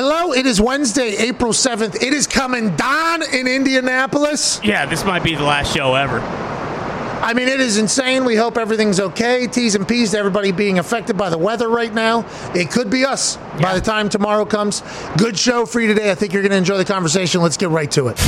Hello, it is Wednesday, April 7th. It is coming down in Indianapolis. Yeah, this might be the last show ever. I mean, it is insane. We hope everything's okay. T's and P's to everybody being affected by the weather right now. It could be us by the time tomorrow comes. Good show for you today. I think you're going to enjoy the conversation. Let's get right to it.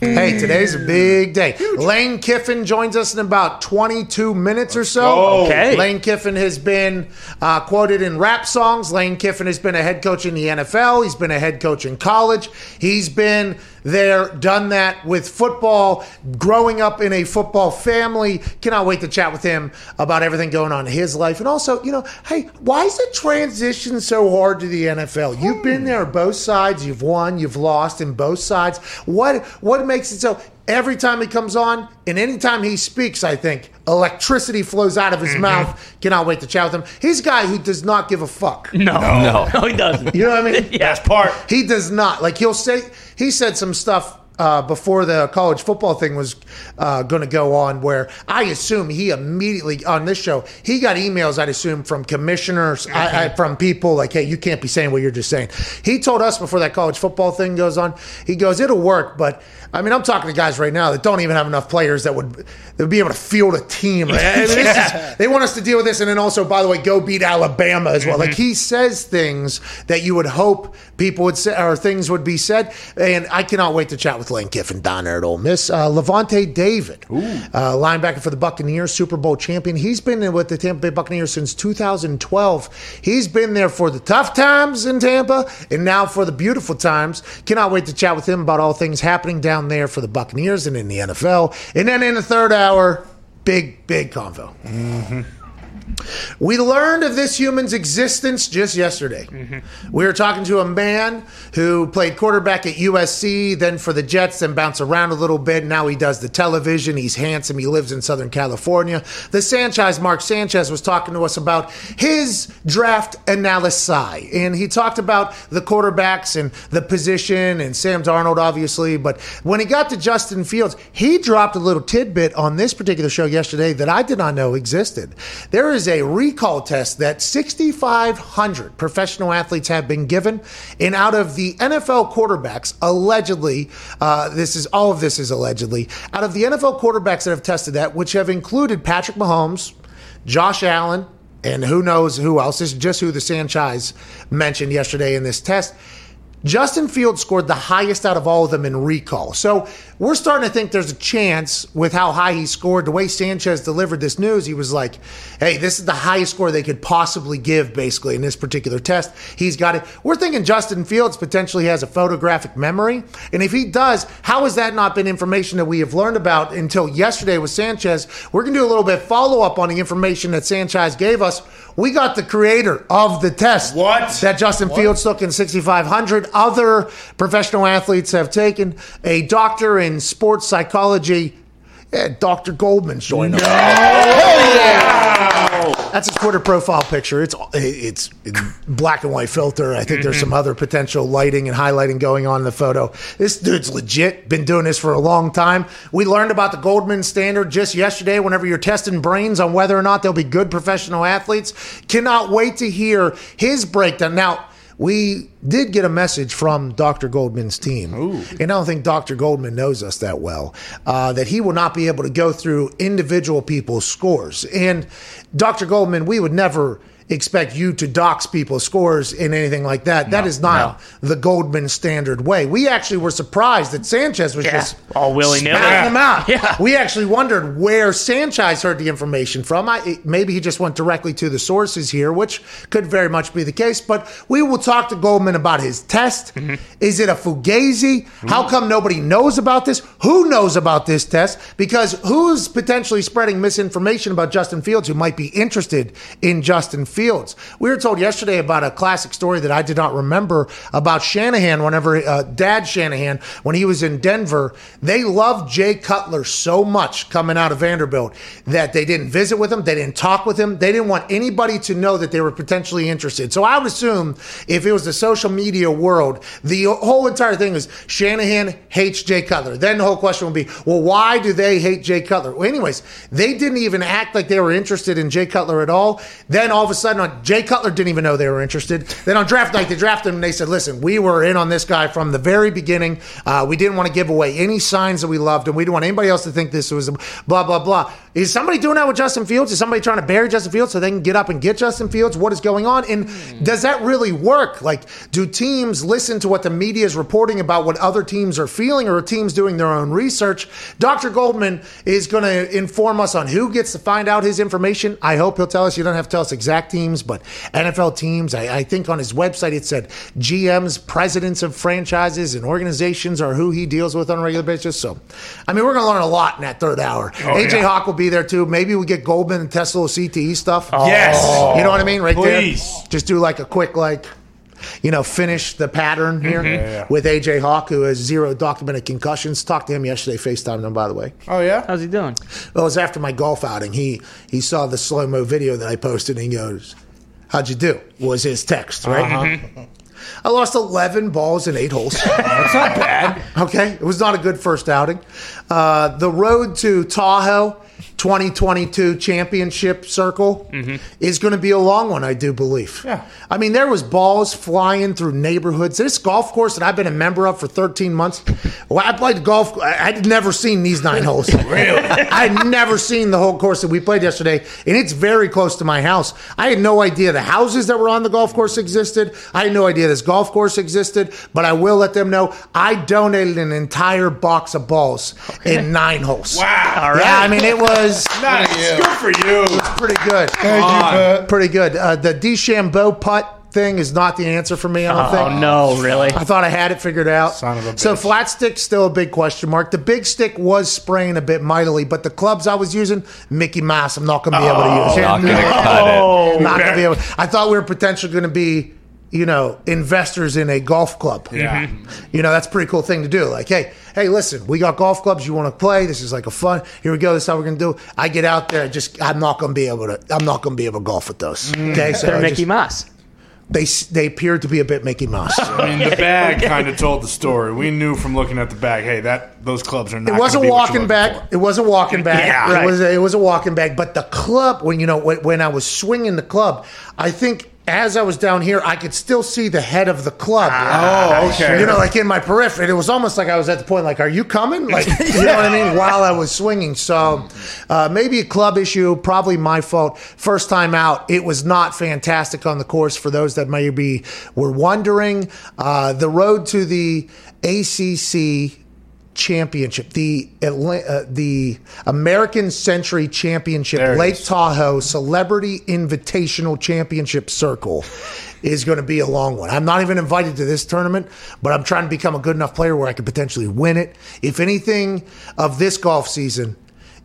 Hey, today's a big day. Lane Kiffin joins us in about 22 minutes or so. Okay. Lane Kiffin has been uh, quoted in rap songs. Lane Kiffin has been a head coach in the NFL. He's been a head coach in college. He's been there, done that with football, growing up in a football family. Cannot wait to chat with him about everything going on in his life. And also, you know, hey, why is the transition so hard to the NFL? You've been hmm. there both sides. You've won, you've lost in both sides. What what makes it so? Every time he comes on, and anytime he speaks, I think electricity flows out of his mm-hmm. mouth. Cannot wait to chat with him. He's a guy who does not give a fuck. No, no, no, he doesn't. You know what I mean? yeah. part. He does not. Like he'll say he said some stuff uh, before the college football thing was uh, going to go on, where I assume he immediately on this show he got emails. I'd assume from commissioners, I, I, from people like, "Hey, you can't be saying what you're just saying." He told us before that college football thing goes on. He goes, "It'll work," but I mean, I'm talking to guys right now that don't even have enough players that would that would be able to field a team. Like, I mean, is- they want us to deal with this, and then also, by the way, go beat Alabama as well. Like he says things that you would hope people would say, or things would be said. And I cannot wait to chat with Lane Kiffin down there at Ole Miss. Uh, Lavonte David, uh, linebacker for the Buccaneers, Super Bowl champion. He's been with the Tampa Bay Buccaneers since 2012. He's been there for the tough times in Tampa, and now for the beautiful times. Cannot wait to chat with him about all things happening down there for the Buccaneers and in the NFL. And then in the third hour, big, big convo. We learned of this human's existence just yesterday. Mm-hmm. We were talking to a man who played quarterback at USC, then for the Jets, then bounced around a little bit. Now he does the television. He's handsome. He lives in Southern California. The Sanchez, Mark Sanchez, was talking to us about his draft analysis. And he talked about the quarterbacks and the position and Sam Darnold, obviously. But when he got to Justin Fields, he dropped a little tidbit on this particular show yesterday that I did not know existed. There is a recall test that 6,500 professional athletes have been given, and out of the NFL quarterbacks, allegedly, uh, this is all of this is allegedly, out of the NFL quarterbacks that have tested that, which have included Patrick Mahomes, Josh Allen, and who knows who else. This is just who the Sanchez mentioned yesterday in this test. Justin Fields scored the highest out of all of them in recall. So we're starting to think there's a chance with how high he scored. The way Sanchez delivered this news, he was like, hey, this is the highest score they could possibly give, basically, in this particular test. He's got it. We're thinking Justin Fields potentially has a photographic memory. And if he does, how has that not been information that we have learned about until yesterday with Sanchez? We're going to do a little bit follow up on the information that Sanchez gave us. We got the creator of the test. What? That Justin Fields took in 6,500. Other professional athletes have taken. A doctor in sports psychology, yeah, Dr. Goldman's joined us. That's his Twitter profile picture. It's it's black and white filter. I think there's mm-hmm. some other potential lighting and highlighting going on in the photo. This dude's legit. Been doing this for a long time. We learned about the Goldman standard just yesterday. Whenever you're testing brains on whether or not they'll be good professional athletes, cannot wait to hear his breakdown. Now. We did get a message from Dr. Goldman's team, and I don't think Dr. Goldman knows us that well, uh, that he will not be able to go through individual people's scores. And Dr. Goldman, we would never expect you to dox people's scores in anything like that. that is not the Goldman standard way. We actually were surprised that Sanchez was Yeah, just all willy-nilly. spouting them out. Yeah. We actually wondered where Sanchez heard the information from. I, maybe he just went directly to the sources here, which could very much be the case. But we will talk to Goldman about his test. Mm-hmm. Is it a fugazi? How come nobody knows about this? Who knows about this test? Because who's potentially spreading misinformation about Justin Fields who might be interested in Justin Fields? We were told yesterday about a classic story that I did not remember about Shanahan. Whenever uh, Dad Shanahan, when he was in Denver, they loved Jay Cutler so much coming out of Vanderbilt that they didn't visit with him, they didn't talk with him, they didn't want anybody to know that they were potentially interested. So I would assume if it was the social media world, the whole entire thing is Shanahan hates Jay Cutler. Then the whole question would be, well, why do they hate Jay Cutler? Well, anyways, they didn't even act like they were interested in Jay Cutler at all. Then all of a sudden sudden, on, Jay Cutler didn't even know they were interested. Then on draft night, they drafted him and they said, listen, we were in on this guy from the very beginning. Uh, we didn't want to give away any signs that we loved him. We didn't want anybody else to think this was blah, blah, blah. Is somebody doing that with Justin Fields? Is somebody trying to bury Justin Fields so they can get up and get Justin Fields? What is going on? And does that really work? Like, do teams listen to what the media is reporting about what other teams are feeling or are teams doing their own research? Dr. Goldman is going to inform us on who gets to find out his information. I hope he'll tell us. You don't have to tell us exact teams, but NFL teams. I, I think on his website it said GMs, presidents of franchises and organizations are who he deals with on a regular basis. So, I mean, we're going to learn a lot in that third hour. AJ yeah. Hawk will be there too. Maybe we get Goldman and Tesla CTE stuff. Yes. You know what I mean? Right Please. there. Just do like a quick like you know, finish the pattern here mm-hmm. yeah. with AJ Hawk, who has zero documented concussions. Talked to him yesterday, FaceTimed him, by the way. Oh yeah. How's he doing? Well, it was after my golf outing. He he saw the slow mo video that I posted, and he goes, "How'd you do?" Was his text right? Uh-huh. Mm-hmm. I lost eleven balls in eight holes. That's not bad. okay, it was not a good first outing. Uh, the road to Tahoe. 2022 championship circle mm-hmm. is going to be a long one, I do believe. Yeah. I mean, there was balls flying through neighborhoods. This golf course that I've been a member of for 13 months. Well, I played golf. I- I'd never seen these nine holes. Really? I'd never seen the whole course that we played yesterday, and it's very close to my house. I had no idea the houses that were on the golf course existed. I had no idea this golf course existed, but I will let them know I donated an entire box of balls in nine holes. Wow. All right. Yeah, I mean, it was Nice. Good for you. pretty good. on. Pretty good. Uh, the DeChambeau putt thing is not the answer for me, I don't think. Oh no, really? I thought I had it figured out. Son of a So bitch. flat stick's still a big question mark. The big stick was spraying a bit mightily, but the clubs I was using, Mickey Mouse, I'm not going to be able to use. Not gonna cut it. Oh, Not going to be able. I thought we were potentially going to be, you know, investors in a golf club. Yeah. You know, that's a pretty cool thing to do. Like, hey, hey, listen, we got golf clubs. You want to play? This is like a fun. Here we go. This is how we're gonna do. I get out there. Just I'm not gonna be able to. I'm not gonna be able to golf with those. Mm. Okay, so They're I Mickey just- Mouse. they they appeared to be a bit Mickey Mouse. I mean, the bag kind of told the story. We knew from looking at the bag, hey, that those clubs are not. It was a gonna be what you're walking looking bag. for. It was a walking bag. Yeah, it right. was a, it was a walking bag. But the club, when you know when, when I was swinging the club, I think as I was down here, I could still see the head of the club. Oh, okay. You know, like in my periphery, it was almost like I was at the point, like, "Are you coming?" Like, you know what I mean? While I was swinging, so uh, maybe a club issue, probably my fault. First time out, it was not fantastic on the course. For those that maybe were wondering, uh, the road to the ACC championship, the Atla- uh, the American Century Championship, There Lake is. Tahoe Celebrity Invitational Championship Circle. Is going to be a long one. I'm not even invited to this tournament, but I'm trying to become a good enough player where I could potentially win it. If anything of this golf season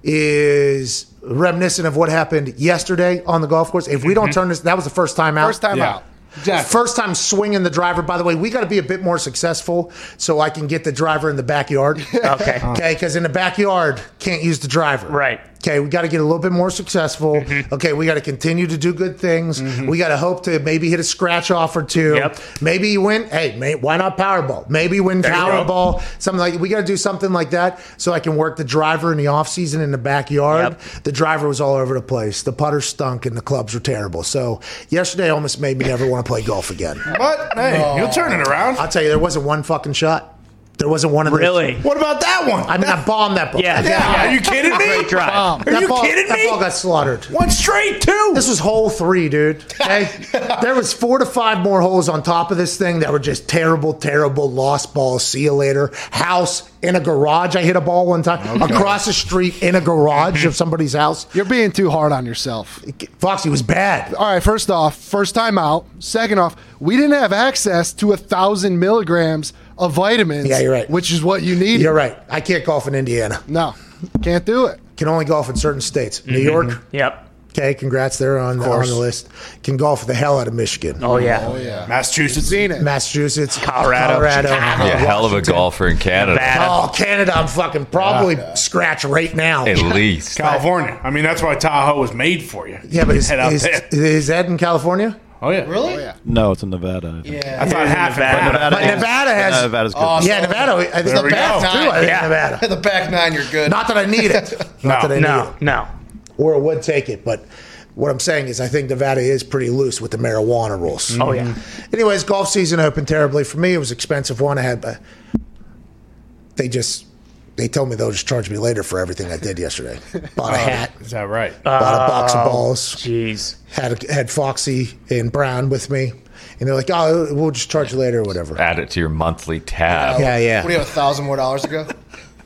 is reminiscent of what happened yesterday on the golf course, if we don't turn this, that was the first time out. First time Yeah. out. Exactly. First time swinging the driver. By the way, we got to be a bit more successful so I can get the driver in the backyard. Okay. Okay, because in the backyard, can't use the driver. Right. Okay, we got to get a little bit more successful. Mm-hmm. Okay, we got to continue to do good things. Mm-hmm. We got to hope to maybe hit a scratch off or two. Yep. Maybe you win. Hey, may, why not Powerball? Maybe win you go. Powerball. Something like we got to do something like that so I can work the driver in the off season in the backyard. Yep. The driver was all over the place. The putter stunk and the clubs were terrible. So yesterday almost made me never want to play golf again. But hey, you'll turn it around. I'll tell you, there wasn't one fucking shot. There wasn't one of those. Really? What about that one? I mean, I bombed that ball. Yeah. yeah, are you kidding me? Great drive. Bomb. Are That you ball, kidding that me? ball got slaughtered. One straight too. This was hole three, dude. Okay, there was four to five more holes on top of this thing that were just terrible, terrible lost balls. See you later. House in a garage. I hit a ball one time across the street in a garage of somebody's house. You're being too hard on yourself. Foxy was bad. All right, first off, first time out. Second off, we didn't have access to a thousand milligrams of vitamins. Yeah, you're right. Which is what you need. You're right. I can't golf in Indiana. No, can't do it. Can only golf in certain states. New mm-hmm. York. Yep. Okay, congrats. They're on the, on the list. Can golf the hell out of Michigan. Oh yeah. oh yeah. Massachusetts. Seen it. Massachusetts, Colorado, Colorado, Chicago. Yeah, hell of a golfer in Canada. Nevada. Oh, Canada! I'm fucking probably scratch right now. At least. California. I mean, that's why Tahoe was made for you. Yeah, but is, head out is, there. is Ed in California? Oh yeah. Oh, yeah. No, it's in Nevada. I think. I thought half Nevada. and half. But Nevada has. Uh, Nevada's good. Awesome. yeah, Nevada. I think There the we back go. too. I think Yeah. Nevada. the back nine, you're good. Not that I need it. Not that I need No, it. no. Or would take it, but what I'm saying is, I think Nevada is pretty loose with the marijuana rules. Oh yeah. Anyways, golf season opened terribly for me. It was an expensive one. I had, but they just they told me they'll just charge me later for everything I did yesterday. Bought a hat, Is that right? bought a box of oh, balls, Jeez. had had Foxy and Brown with me, and they're like, "Oh, we'll just charge you later or whatever." Add it to your monthly tab. Yeah, yeah. What do you have, a thousand more dollars to go?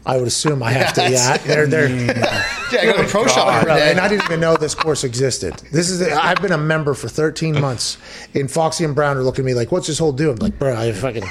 I would assume I have to. Yeah, Yeah, they're they're. Yeah, I go to the pro shop every day. And I didn't even know this course existed. This is I've been a member for 13 months, and Foxy and Brown are looking at me like, "What's this whole do?" I'm like, "Bro, I fucking."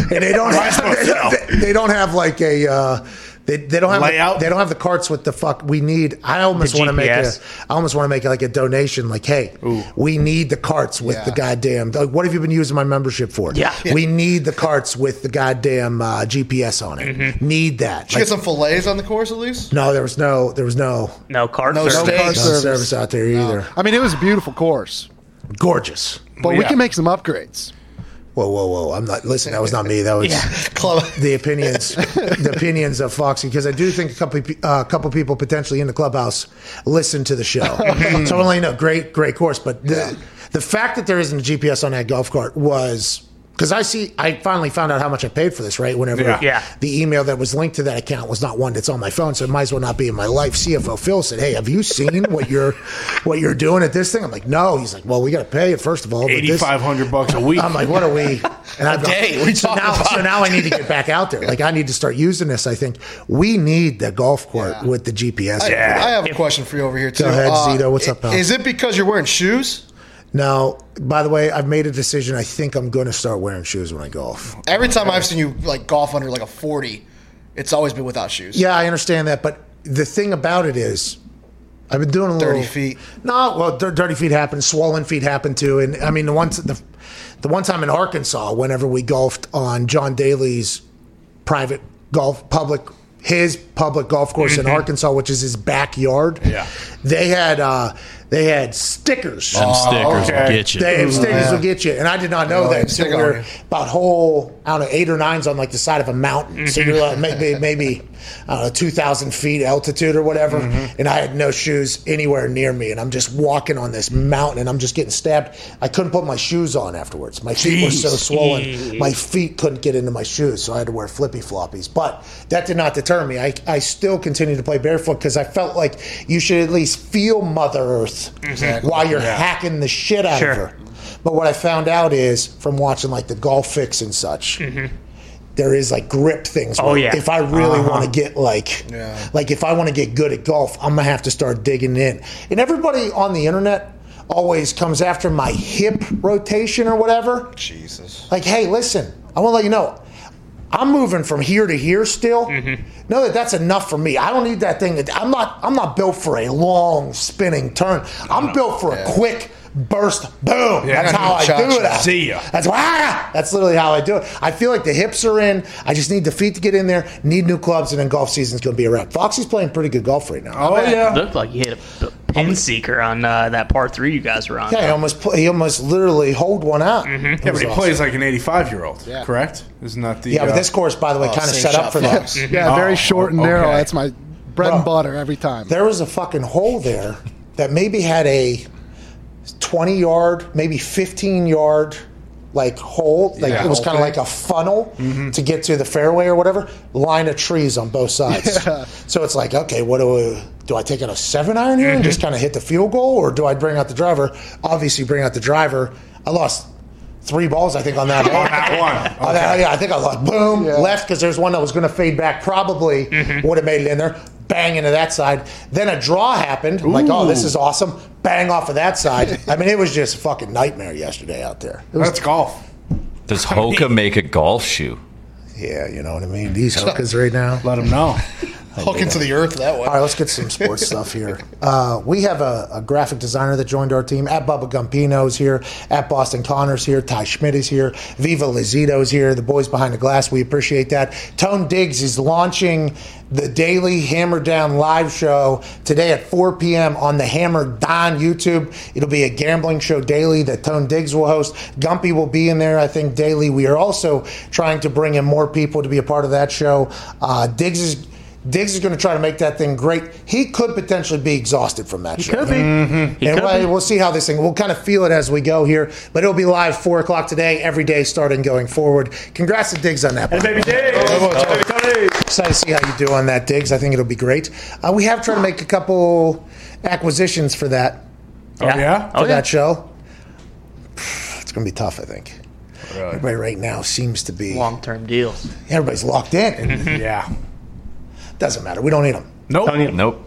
And they don't have they, they don't have like a uh, they, they don't have Layout? they don't have the carts with the fuck we need. I almost The want to make a GPS? I almost want to make like a donation. Like, hey, we need the carts with the goddamn. Like, what have you been using my membership for? Yeah. we need the carts with the goddamn uh, GPS on it. Mm-hmm. Need that. Did you get some fillets on the course at least? No, there was no, there was no, No card No service. steak. no Service. service out there either. I mean, it was a beautiful course, Gorgeous. but we yeah. can make some upgrades. Whoa, whoa, whoa! I'm not. Listen, that was not me. That was Club. the opinions, the opinions of Foxy. Because I do think a couple, a uh, couple people potentially in the clubhouse listen to the show. so only know, great, great course. But the the fact that there isn't a GPS on that golf cart was. Because I see, I finally found out how much I paid for this, right? Whenever Yeah. Yeah. the email that was linked to that account was not one that's on my phone, so it might as well not be in my life. CFO Phil said, "Hey, have you seen what you're what you're doing at this thing?" I'm like, "No." He's like, "Well, we got to pay it first of all." but Eighty five hundred bucks a week. I'm like, what are we? And I've day? What are so talking now, about? so now I need to get back out there. Like I need to start using this. I think we need the golf court Yeah. with the GPS. I, I have a question for you over here too. Uh, ahead, Zito. What's up, pal? Is it because you're wearing shoes? Now, by the way, I've made a decision. I think I'm going to start wearing shoes when I golf. Every time I've seen you like golf under like a forty, it's always been without shoes. Yeah, I understand that, but the thing about it is, I've been doing a Dirty little feet. No, well, dir- dirty feet happen, swollen feet happen too, and I mean the one the, the one time in Arkansas, whenever we golfed on John Daly's private golf public his public golf course in Arkansas, which is his backyard. Yeah. they had uh, they had stickers. Them stickers okay. will get you. They stickers yeah. will get you, and I did not know Yeah, that they until we on were about whole I don't know eight or nines on like the side of a mountain. So mm-hmm. you're like maybe maybe I don't know two thousand feet altitude or whatever, mm-hmm. and I had no shoes anywhere near me, and I'm just walking on this mountain, and I'm just getting stabbed. I couldn't put my shoes on afterwards. My feet were so swollen, my feet couldn't get into my shoes, so I had to wear flippy floppies. But that did not deter me. I I still continued to play barefoot because I felt like you should at least feel Mother Earth while you're hacking the shit out Sure. of her. But what I found out is from watching like the golf fix and such, mm-hmm. There is like grip things. Oh, yeah. If I really uh-huh. want to get like, Yeah. like if I want to get good at golf, I'm gonna have to start digging in. And everybody on the internet always comes after my hip rotation or whatever. Jesus. Like, hey, listen, I want to let you know. I'm moving from here to here still. Mm-hmm. Know that that's enough for me. I don't need that thing. I'm not. I'm not built for a long spinning turn. I'm built for a quick burst. Boom. Yeah, that's how I do do it. cha-cha. See ya. That's why. That's literally how I do it. I feel like the hips are in. I just need the feet to get in there. Need new clubs, and then golf season's going to be around. Foxy's playing pretty good golf right now. oh yeah. Looked like you hit a, a pin seeker on uh, that par three you guys were on. Yeah, he almost put, he almost literally hold one out. It Yeah, but he awesome. plays like an eighty-five year old. Yeah. Correct? Isn't that the? Yeah, but uh, this course, by the way, Oh, kind of set up for that. Fox. Yeah, very Oh, short and narrow. okay. That's my bread and butter every time. there was a fucking hole there that maybe had a 20 yard, maybe 15 yard like hole. Like Yeah. it was kind of like a funnel mm-hmm. to get to the fairway or whatever. Line of trees on both sides. So it's like, okay, what do I do? I take out a seven iron here and just mm-hmm. kind of hit the field goal, or do I bring out the driver? Obviously, bring out the driver. I lost three balls, I think, on that hole. on that one. Oh, that- yeah, I think I lost. Boom, left because there's one that was going to fade back. Probably mm-hmm. would have made it in there. Bang into that side. Then a draw happened. I'm like, oh, this is awesome. Bang off of that side. I mean, it was just a fucking nightmare yesterday out there. It was, That's golf. Does Hoka make a golf shoe? yeah, you know what I mean. These Hokas right now. Let them know. Hook into the earth that way. All right, let's get some sports stuff here. Uh, we have a, a graphic designer that joined our team. At Bubba Gumpino's here. At Boston Connor's here. Ty Schmidt is here. Viva Lizito's here. The boys behind the glass. We appreciate that. Tone Diggs is launching the daily Hammer Down live show today at 4 p.m. on the Hammer Down YouTube. It'll be a gambling show daily that Tone Diggs will host. Gumpy will be in there, I think, daily. We are also trying to bring in more people to be a part of that show. Uh, Diggs is Diggs is going to try to make that thing great. He could potentially be exhausted from that. He show. could be. He And could we'll, be. we'll see how this thing. We'll kind of feel it as we go here, but it'll be live four o'clock today, every day starting going forward. Congrats to Diggs on that. by the Baby way. Diggs. Baby Tony. Excited to see how you do on that, Diggs. I think it'll be great. Uh, we have tried to make a couple acquisitions for that Oh, yeah? for Oh, yeah. that show. It's going to be tough, I think. Everybody right now seems to be Long-term deals. everybody's locked in. Yeah. Doesn't matter. We don't need them. Nope. Nope.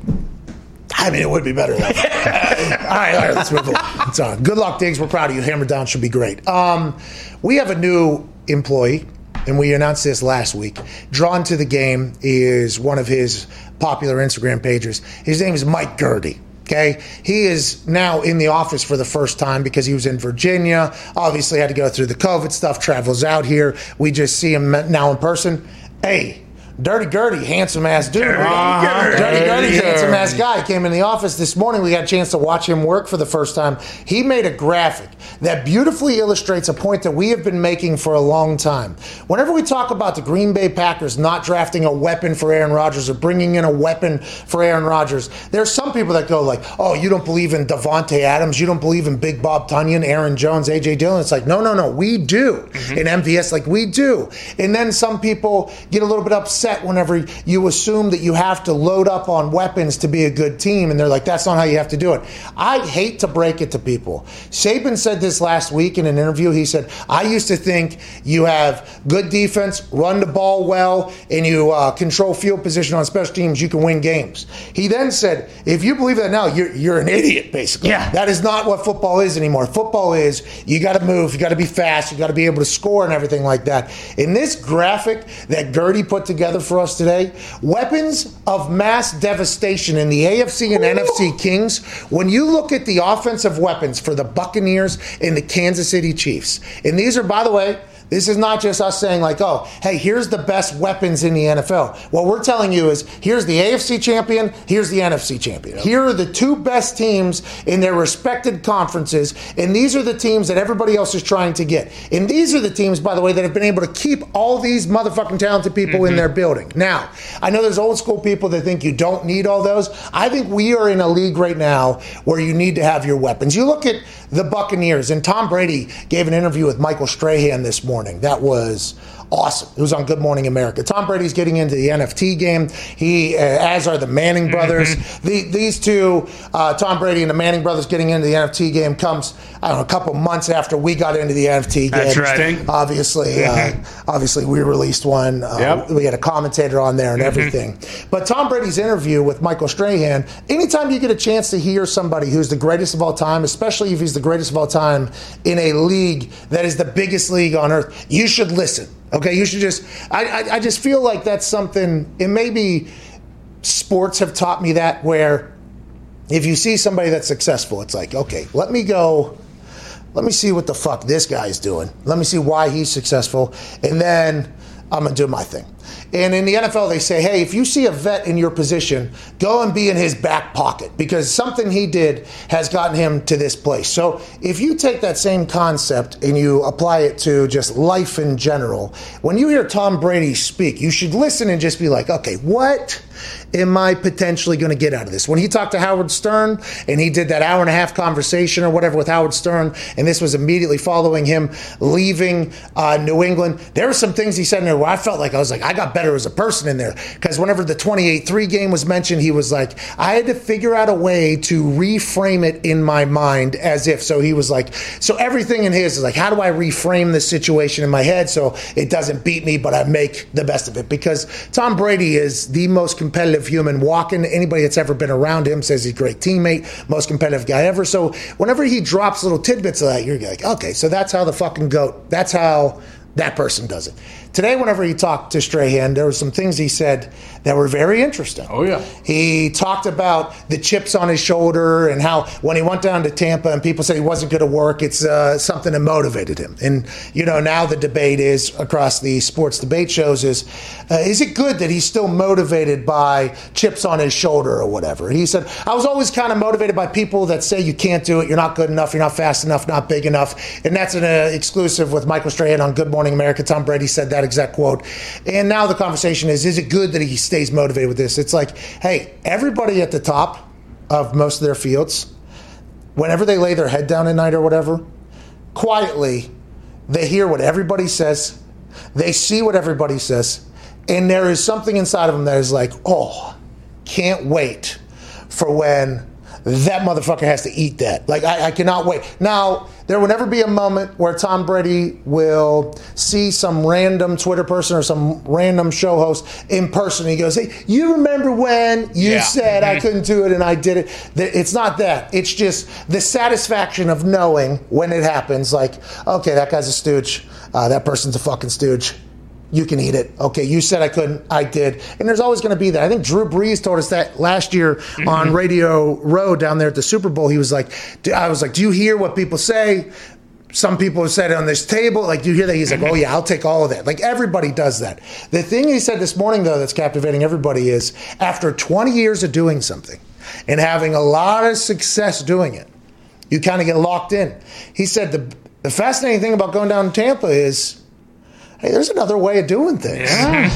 I mean, it would be better. All right, all right, let's move on. It's on. Good luck, Diggs. We're proud of you. Hammer down should be great. Um, we have a new employee, and we announced this last week. Drawn to the game is one of his popular Instagram pages. His name is Mike Gurdy. Okay, he is now in the office for the first time because he was in Virginia. Obviously, had to go through the COVID stuff. Travels out here. We just see him now in person. Hey, Dirty Gertie, handsome ass dude. Dirty Gertie, ah, handsome ass guy. Came in the office this morning. We got a chance to watch him work for the first time. He made a graphic that beautifully illustrates a point that we have been making for a long time. Whenever we talk about the Green Bay Packers not drafting a weapon for Aaron Rodgers or bringing in a weapon for Aaron Rodgers, there's some people that go like, "Oh, you don't believe in Davante Adams, you don't believe in Big Bob Tonyan, Aaron Jones, AJ Dillon." It's like, no, no, no, we do mm-hmm. in MVS, like we do. And then some people get a little bit upset whenever you assume that you have to load up on weapons to be a good team, and they're like, "That's not how you have to do it." I hate to break it to people. Saban said this last week in an interview. He said, "I used to think you have good defense, run the ball well, and you uh, control field position on special teams, you can win games." He then said, "If you believe that now, you're you're an idiot, basically. Yeah. That is not what football is anymore. Football is you got to move, you got to be fast, you got to be able to score and everything like that." In this graphic that Gertie put together for us today, weapons of mass devastation in the AFC and NFC Kings. When you look at the offensive weapons for the Buccaneers and the Kansas City Chiefs, and these are, by the way. This is not just us saying, like, oh, hey, here's the best weapons in the NFL. What we're telling you is here's the AFC champion, here's the NFC champion. Here are the two best teams in their respected conferences, and these are the teams that everybody else is trying to get. And these are the teams, by the way, that have been able to keep all these motherfucking talented people in mm-hmm. their building. Now, I know there's old school people that think you don't need all those. I think we are in a league right now where you need to have your weapons. You look at the Buccaneers, and Tom Brady gave an interview with Michael Strahan this morning. That was awesome. It was on Good Morning America. Tom Brady's getting into the NFT game. He, uh, as are the Manning brothers. The, these two, uh, Tom Brady and the Manning brothers, getting into the NFT game comes I don't know a couple months after we got into the NFT game. That's right. Interesting. Obviously, uh, obviously, we released one. Uh, Yep. We had a commentator on there and everything. But Tom Brady's interview with Michael Strahan. Anytime you get a chance to hear somebody who's the greatest of all time, especially if he's the greatest of all time in a league that is the biggest league on earth, you should listen. Okay, you should just. I, I, I just feel like that's something. And maybe sports have taught me that where if you see somebody that's successful, it's like, okay, let me go let me see what the fuck this guy's doing. Let me see why he's successful, and then I'm gonna do my thing. And in the NFL, they say, hey, if you see a vet in your position, go and be in his back pocket because something he did has gotten him to this place. So if you take that same concept and you apply it to just life in general, when you hear Tom Brady speak, you should listen and just be like, okay, what? am I potentially going to get out of this? When he talked to Howard Stern and he did that hour and a half conversation or whatever with Howard Stern, and this was immediately following him leaving uh, New England, there were some things he said in there where I felt like I was like, I got better as a person in there. Because whenever the 28 3 game was mentioned, he was like, I had to figure out a way to reframe it in my mind as if. So he was like, so everything in his is like, how do I reframe this situation in my head so it doesn't beat me, but I make the best of it? Because Tom Brady is the most competitive human walking. Anybody that's ever been around him says he's a great teammate, most competitive guy ever. So whenever he drops little tidbits of that, you're like, okay, so that's how the fucking goat, that's how that person does it. Today, whenever he talked to Strahan, there were some things he said that were very interesting. Oh, yeah. He talked about the chips on his shoulder and how when he went down to Tampa and people said he wasn't going to work, it's uh, something that motivated him. And, you know, now the debate is across the sports debate shows is, uh, is it good that he's still motivated by chips on his shoulder or whatever? He said, I was always kind of motivated by people that say you can't do it, you're not good enough, you're not fast enough, not big enough. And that's an uh, exclusive with Michael Strahan on Good Morning Morning America. Tom Brady said that exact quote. And now the conversation is is it good that he stays motivated with this? It's like, hey, everybody at the top of most of their fields, whenever they lay their head down at night or whatever, quietly, they hear what everybody says, they see what everybody says, and there is something inside of them that is like, oh, can't wait for when that motherfucker has to eat that. Like, I, I cannot wait. Now, there will never be a moment where Tom Brady will see some random Twitter person or some random show host in person. He goes, Hey, you remember when you Yeah. said I couldn't do it and I did it? It's not that. It's just the satisfaction of knowing when it happens, like, okay, that guy's a stooge. Uh, that person's a fucking stooge. You can eat it. Okay, you said I couldn't. I did. And there's always going to be that. I think Drew Brees told us that last year mm-hmm. on Radio Row down there at the Super Bowl. He was like, d- I was like, do you hear what people say? Some people have said it on this table. Like, do you hear that? He's like, mm-hmm. oh, yeah, I'll take all of that. Like, everybody does that. The thing he said this morning, though, that's captivating everybody is after 20 years of doing something and having a lot of success doing it, you kind of get locked in. He said the, the fascinating thing about going down to Tampa is hey, there's another way of doing things.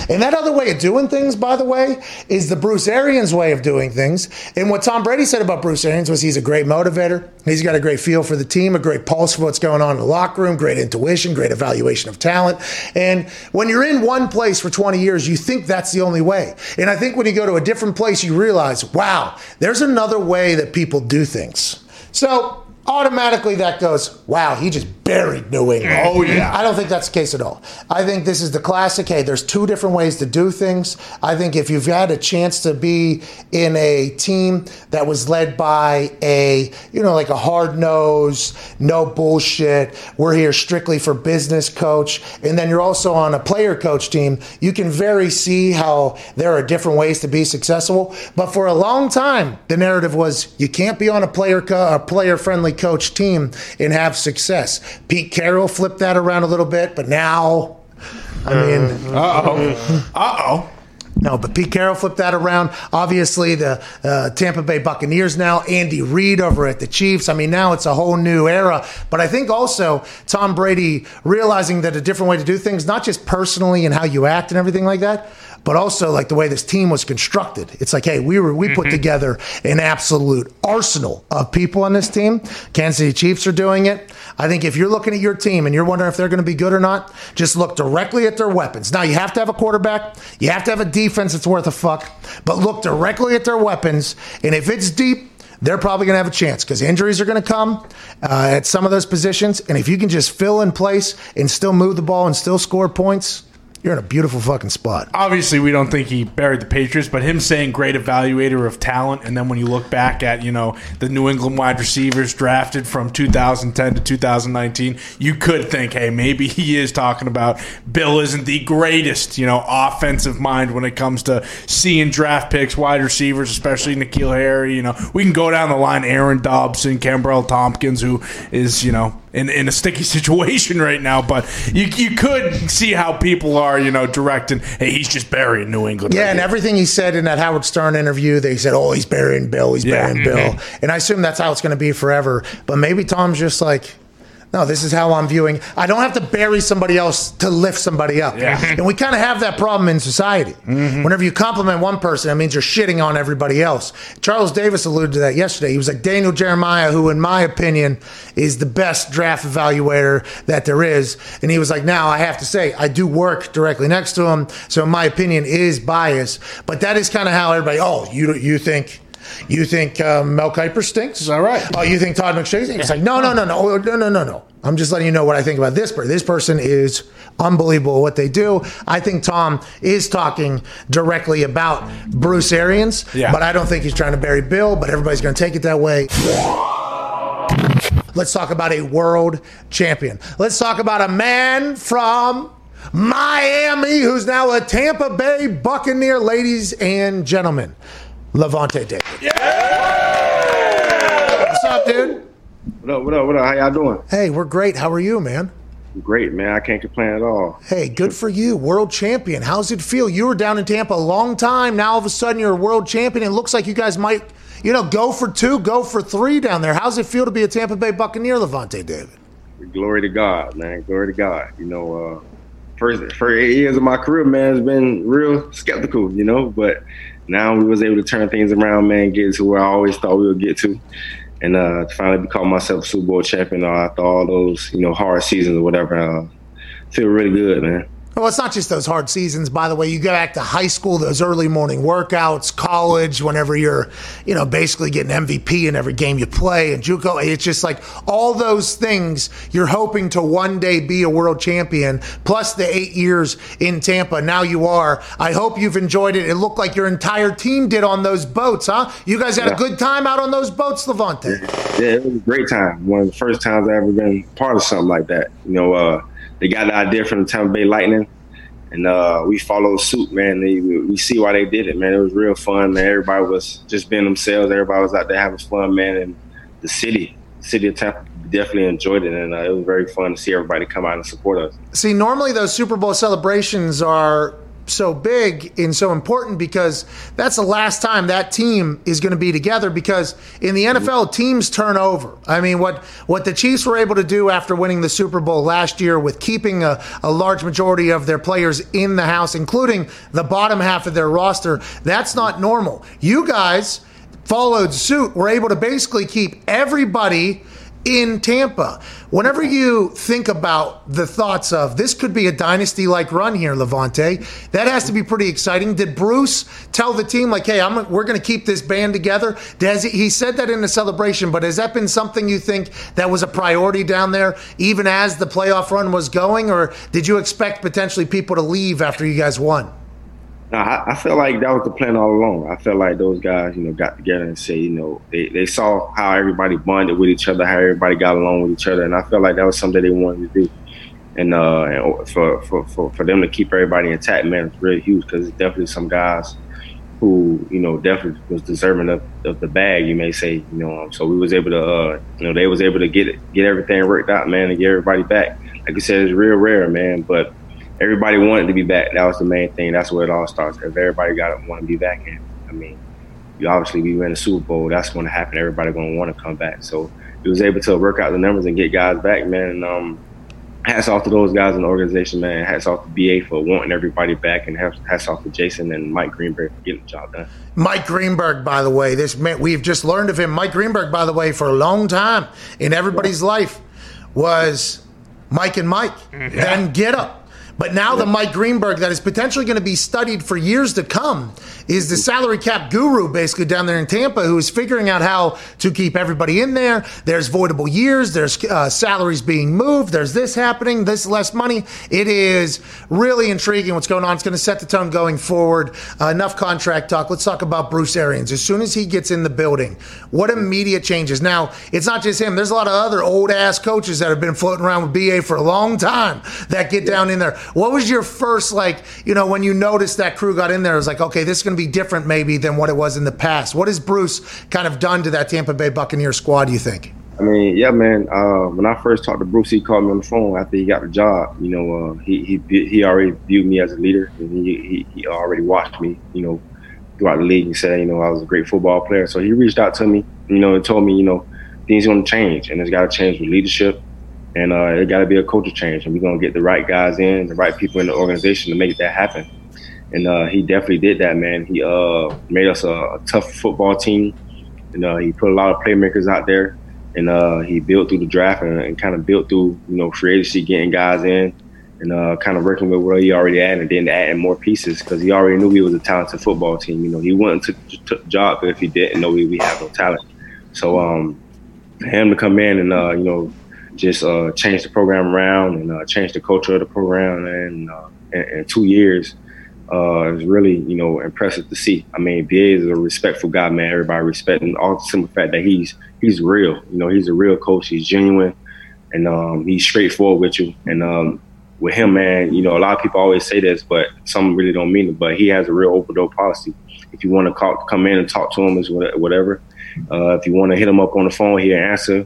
And that other way of doing things, by the way, is the Bruce Arians way of doing things. And what Tom Brady said about Bruce Arians was he's a great motivator. He's got a great feel for the team, a great pulse for what's going on in the locker room, great intuition, great evaluation of talent. And when you're in one place for 20 years, you think that's the only way. And I think when you go to a different place, you realize, wow, there's another way that people do things. So automatically that goes, wow, he just buried New England. Oh, yeah. I don't think that's the case at all. I think this is the classic. Hey, there's two different ways to do things. I think if you've had a chance to be in a team that was led by a, you know, like a hard nose, no bullshit, we're here strictly for business coach, and then you're also on a player coach team, you can very see how there are different ways to be successful. But for a long time, the narrative was you can't be on a player co- a player friendly coach team and have success. Pete Carroll flipped that around a little bit, but now, I mean, Uh oh. Uh oh. no, but Pete Carroll flipped that around. Obviously, the uh, Tampa Bay Buccaneers now, Andy Reid over at the Chiefs. I mean, now it's a whole new era. But I think also Tom Brady realizing that a different way to do things, not just personally and how you act and everything like that, but also like the way this team was constructed. It's like, hey, we were we put together an absolute arsenal of people on this team. Kansas City Chiefs are doing it. I think if you're looking at your team and you're wondering if they're going to be good or not, just look directly at their weapons. Now you have to have a quarterback, you have to have a defense that's worth a fuck, but look directly at their weapons. And if it's deep, they're probably going to have a chance because injuries are going to come uh, at some of those positions. And if you can just fill in place and still move the ball and still score points, you're in a beautiful fucking spot. Obviously, we don't think he buried the Patriots, but him saying great evaluator of talent, and then when you look back at you know the New England wide receivers drafted from 2010 to 2019, you could think, hey, maybe he is talking about Bill isn't the greatest you know offensive mind when it comes to seeing draft picks, wide receivers, especially N'Keal Harry. You know, we can go down the line, Aaron Dobson, Kenbrell Thompkins, who is you know in, in a sticky situation right now. But you, you could see how people are, you know, directing, hey, he's just burying New England. Yeah, right and here. everything he said in that Howard Stern interview, they said, "Oh, he's burying Bill. He's Yeah. burying mm-hmm. Bill," and I assume that's how it's going to be forever. But maybe Tom's just like. No, this is how I'm viewing. I don't have to bury somebody else to lift somebody up. Yeah. And we kind of have that problem in society. Mm-hmm. Whenever you compliment one person, that means you're shitting on everybody else. Charles Davis alluded to that yesterday. He was like Daniel Jeremiah, who, in my opinion, is the best draft evaluator that there is. And he was like, now I have to say, I do work directly next to him. So in my opinion is biased. But that is kind of how everybody, oh, you, you think. You think um, Mel Kiper stinks? Is that right? Oh, you think Todd McShay stinks? It's like, no, no, no, no, Oh, no, no, no, no. I'm just letting you know what I think about this person. This person is unbelievable what they do. I think Tom is talking directly about Bruce Arians, Yeah. but I don't think he's trying to bury Bill, but everybody's going to take it that way. Let's talk about a world champion. Let's talk about a man from Miami who's now a Tampa Bay Buccaneer, ladies and gentlemen. Lavonte David. What's up, dude? What up, what up, what up? How y'all doing? Hey, we're great. How are you, man? Great, man. I can't complain at all. Hey, good for you. World champion. How's it feel? You were down in Tampa a long time. Now all of a sudden you're a world champion. It looks like you guys might, you know, go for two, go for three down there. How's it feel to be a Tampa Bay Buccaneer, Lavonte David? Glory to God, man. Glory to God. You know, uh, first first eight years of my career, man, has been real skeptical, you know. But now we was able to turn things around, man, get to where I always thought we would get to, and uh, finally call myself a Super Bowl champion uh, after all those you know hard seasons or whatever. Uh, feel really good, man. Well, it's not just those hard seasons, by the way. You go back to high school, those early morning workouts, college, whenever you're, you know, basically getting MVP in every game you play, and JUCO. It's just like all those things you're hoping to one day be a world champion, plus the eight years in Tampa. Now you are. I hope you've enjoyed it. It looked like your entire team did on those boats, huh? You guys had Yeah. a good time out on those boats, Lavonte. Yeah, it was a great time. One of the first times I ever been part of something like that. You know, uh, they got the idea from the Tampa Bay Lightning, and uh, we followed suit, man. They, we see why they did it, man. It was real fun. Man. Everybody was just being themselves. Everybody was out there having fun, man. And the city, city of Tampa, definitely enjoyed it, and uh, it was very fun to see everybody come out and support us. See, normally those Super Bowl celebrations are so big and so important because that's the last time that team is going to be together because in the NFL teams turn over. I mean what what the Chiefs were able to do after winning the Super Bowl last year with keeping a, a large majority of their players in the house including the bottom half of their roster, that's not normal. You guys followed suit, were able to basically keep everybody in Tampa. Whenever you think about the thoughts of this could be a dynasty like run here, Lavonte, that has to be pretty exciting. Did Bruce tell the team like, "Hey, I'm we're going to keep this band together"? Does he, he said that in the celebration, but has that been something you think that was a priority down there, even as the playoff run was going, or did you expect potentially people to leave after you guys won? No, I, I feel like that was the plan all along. I felt like those guys, you know, got together and say, you know, they, they saw how everybody bonded with each other, how everybody got along with each other, and I felt like that was something they wanted to do. And, uh, and for, for, for, for them to keep everybody intact, man, it's really huge because it's definitely some guys who, you know, definitely was deserving of, of the bag, you may say, you know. Um, so we was able to, uh, you know, they was able to get get everything worked out, man, and get everybody back. Like you said, it's real rare, man, but everybody wanted to be back. That was the main thing. That's where it all starts. If everybody got to want to be back, and I mean, you obviously we win the Super Bowl. That's going to happen. Everybody going to want to come back. So we was able to work out the numbers and get guys back, man. And um, hats off to those guys in the organization, man. Hats off to BA for wanting everybody back, and hats hats off to Jason and Mike Greenberg for getting the job done. Mike Greenberg, by the way, this man, we've just learned of him. Mike Greenberg, by the way, for a long time in everybody's life was Mike and Mike, then get up. But now the Mike Greenberg that is potentially going to be studied for years to come is the salary cap guru basically down there in Tampa who is figuring out how to keep everybody in there. There's voidable years, there's uh, salaries being moved, there's this happening, this less money. It is really intriguing what's going on. It's going to set the tone going forward. Uh, enough contract talk. Let's talk about Bruce Arians. As soon as he gets in the building, what immediate changes? Now, it's not just him. There's a lot of other old ass coaches that have been floating around with BA for a long time that get down in there. What was your first, like, you know, when you noticed that crew got in there, it was like, okay, this is going to be different maybe than what it was in the past. What has Bruce kind of done to that Tampa Bay Buccaneer squad, do you think? I mean, yeah, man. Uh, when I first talked to Bruce, he called me on the phone after he got the job. You know, uh, he he he already viewed me as a leader, and he, he he already watched me. You know, throughout the league, and said, you know, I was a great football player. So he reached out to me, you know, and told me, you know, things going to change, and it's got to change with leadership, and uh, it got to be a culture change, and we're going to get the right guys in, the right people in the organization to make that happen. And uh, he definitely did that, man. He uh, made us a, a tough football team, and uh, he put a lot of playmakers out there and uh, he built through the draft and, and kind of built through you know free agency, getting guys in, and uh, kind of working with what he already had, and then adding more pieces because he already knew we was a talented football team. You know, he wouldn't took, the job if he didn't know we, we have no talent. So um, for him to come in and uh, you know just uh, change the program around and uh, change the culture of the program, and uh, in, in two years. Uh, it's really, you know, impressive to see. I mean, BA is a respectful guy, man. Everybody respecting all the simple fact that he's he's real. You know, he's a real coach. He's genuine, and um, he's straightforward with you. And um, with him, man, you know, a lot of people always say this, but some really don't mean it. But he has a real open door policy. If you want to come in and talk to him, is whatever. Uh, if you want to hit him up on the phone, he'll answer.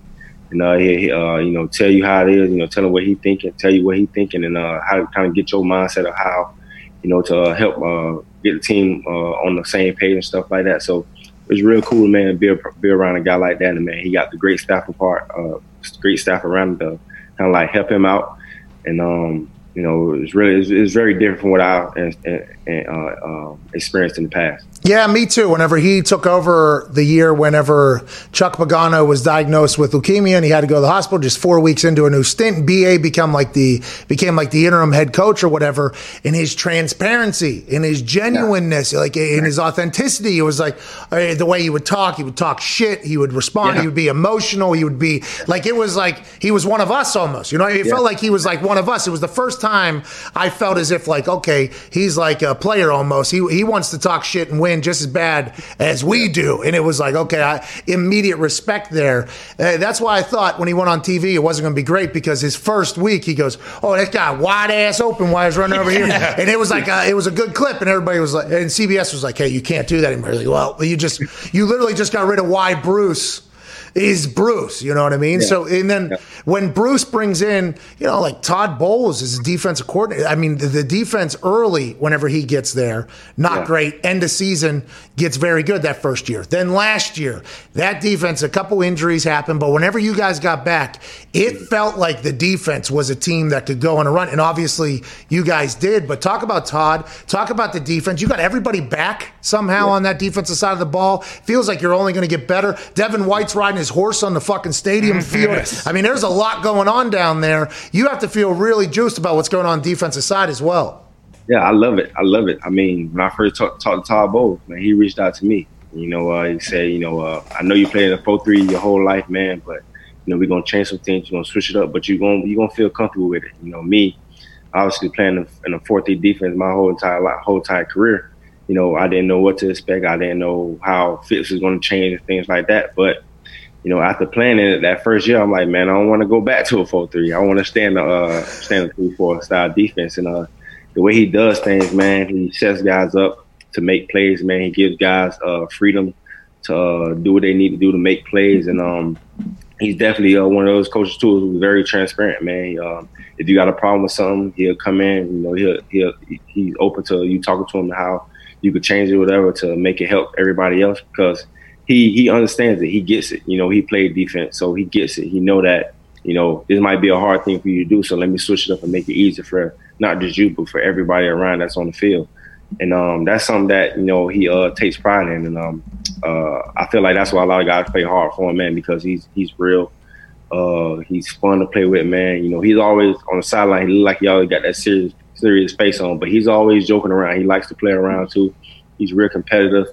And uh, he, uh, you know, tell you how it is. You know, tell him what he thinking, tell you what he thinking, and uh, how to kind of get your mindset of how, you know, to uh, help uh, get the team uh, on the same page and stuff like that. So it was real cool, man, to be, be around a guy like that. And man, he got the great staff apart, uh, great staff around him to kind of like help him out. And um, you know, it's really it's, it's very different from what I uh, uh, experienced in the past. Yeah, me too. Whenever he took over the year, whenever Chuck Pagano was diagnosed with leukemia and he had to go to the hospital, just four weeks into a new stint, BA become like the became like the interim head coach or whatever. In his transparency, in his genuineness, yeah. like in his authenticity, it was like uh, the way he would talk. He would talk shit. He would respond. Yeah. He would be emotional. He would be like it was like he was one of us almost. You know, it yeah. felt like he was like one of us. It was the first time I felt as if like okay, he's like a player almost. He he wants to talk shit and win just as bad as we do. And it was like, okay, I, immediate respect there. Uh, that's why I thought when he went on TV, it wasn't going to be great because his first week, he goes, oh, that guy wide ass open while he's running over here. And it was like, a, it was a good clip. And everybody was like, and CBS was like, hey, you can't do that anymore. Like, well, you just, you literally just got rid of why Bruce is Bruce. You know what I mean? Yeah. So, and then yeah. when Bruce brings in, you know, like Todd Bowles is a defensive coordinator. I mean, the, the defense early, whenever he gets there, not yeah. great. End of season gets very good that first year. Then last year, that defense, a couple injuries happened, but whenever you guys got back, it mm. felt like the defense was a team that could go on a run. And obviously, you guys did. But talk about Todd. Talk about the defense. You got everybody back somehow on that defensive side of the ball. Feels like you're only going to get better. Devin White's riding his his horse on the fucking stadium field. Yes. I mean, there's a lot going on down there. You have to feel really juiced about what's going on, on defensive side as well. Yeah, I love it. I love it. I mean, when I first talked, talked to Todd Bowles, man, he reached out to me. You know, uh, he said, you know, uh, I know you played in a four three your whole life, man, but you know, we're gonna change some things. You're gonna switch it up, but you're gonna you're gonna feel comfortable with it. You know, me, obviously playing in a four three defense my whole entire life, whole entire career. You know, I didn't know what to expect. I didn't know how fits was gonna change and things like that. But you know, after playing it that first year, I'm like, man, I don't want to go back to a four three. I want to stand the uh, stand the three four style defense. And uh, the way he does things, man, he sets guys up to make plays. Man, he gives guys uh, freedom to uh, do what they need to do to make plays. And um, he's definitely uh, one of those coaches too who's very transparent, man. Um, if you got a problem with something, he'll come in. You know, he'll he'll he's open to you talking to him how you could change it, whatever, to make it help everybody else because he he understands it. He gets it. You know, he played defense, so he gets it. He know that you know this might be a hard thing for you to do. So let me switch it up and make it easier for not just you, but for everybody around that's on the field. And um, that's something that you know he uh, takes pride in, and um, uh, I feel like that's why a lot of guys play hard for him, man, because he's he's real. Uh, he's fun to play with, man. You know, he's always on the sideline. He look like he always got that serious serious face on, but he's always joking around. He likes to play around too. He's real competitive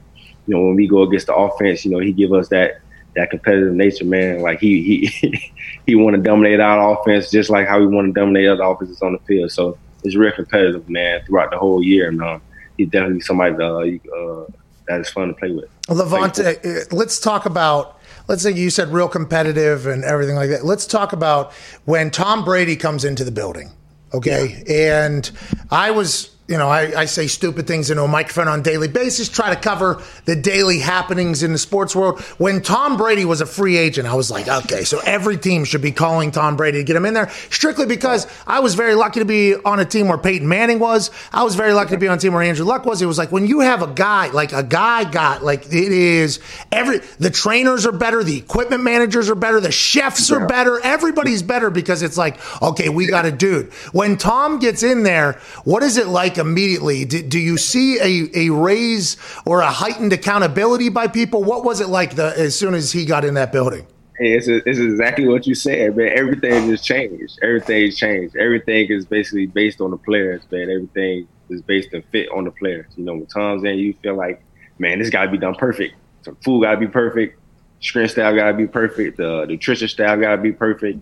you know, when we go against the offense, you know, he give us that that competitive nature, man. Like he he he want to dominate our offense just like how we want to dominate other offenses on the field. So it's real competitive, man, throughout the whole year. And um, he's definitely somebody that, uh, uh, that is fun to play with. Lavonte, uh, let's talk about. Let's say you said real competitive and everything like that. Let's talk about when Tom Brady comes into the building. Okay, yeah. and I was you know, I, I, say stupid things into a microphone on a daily basis, try to cover the daily happenings in the sports world. When Tom Brady was a free agent, I was like, okay, so every team should be calling Tom Brady to get him in there, strictly because I was very lucky to be on a team where Peyton Manning was. I was very lucky to be on a team where Andrew Luck was. It was like when you have a guy, like a guy got, like it is every, the trainers are better, the equipment managers are better, the chefs are better, everybody's better because it's like, okay, we got a dude. When Tom gets in there, what is it like? Immediately? Do, do you see a, a raise or a heightened accountability by people? What was it like the, as soon as he got in that building? Hey, it's, it's exactly what you said, man. Everything just changed. Everything's changed. Everything is basically based on the players, man. Everything is based and fit on the players. You know, when Tom's in, you feel like, man, this got to be done perfect. The food got to be perfect. Strength staff got to be perfect. The nutrition staff got to be perfect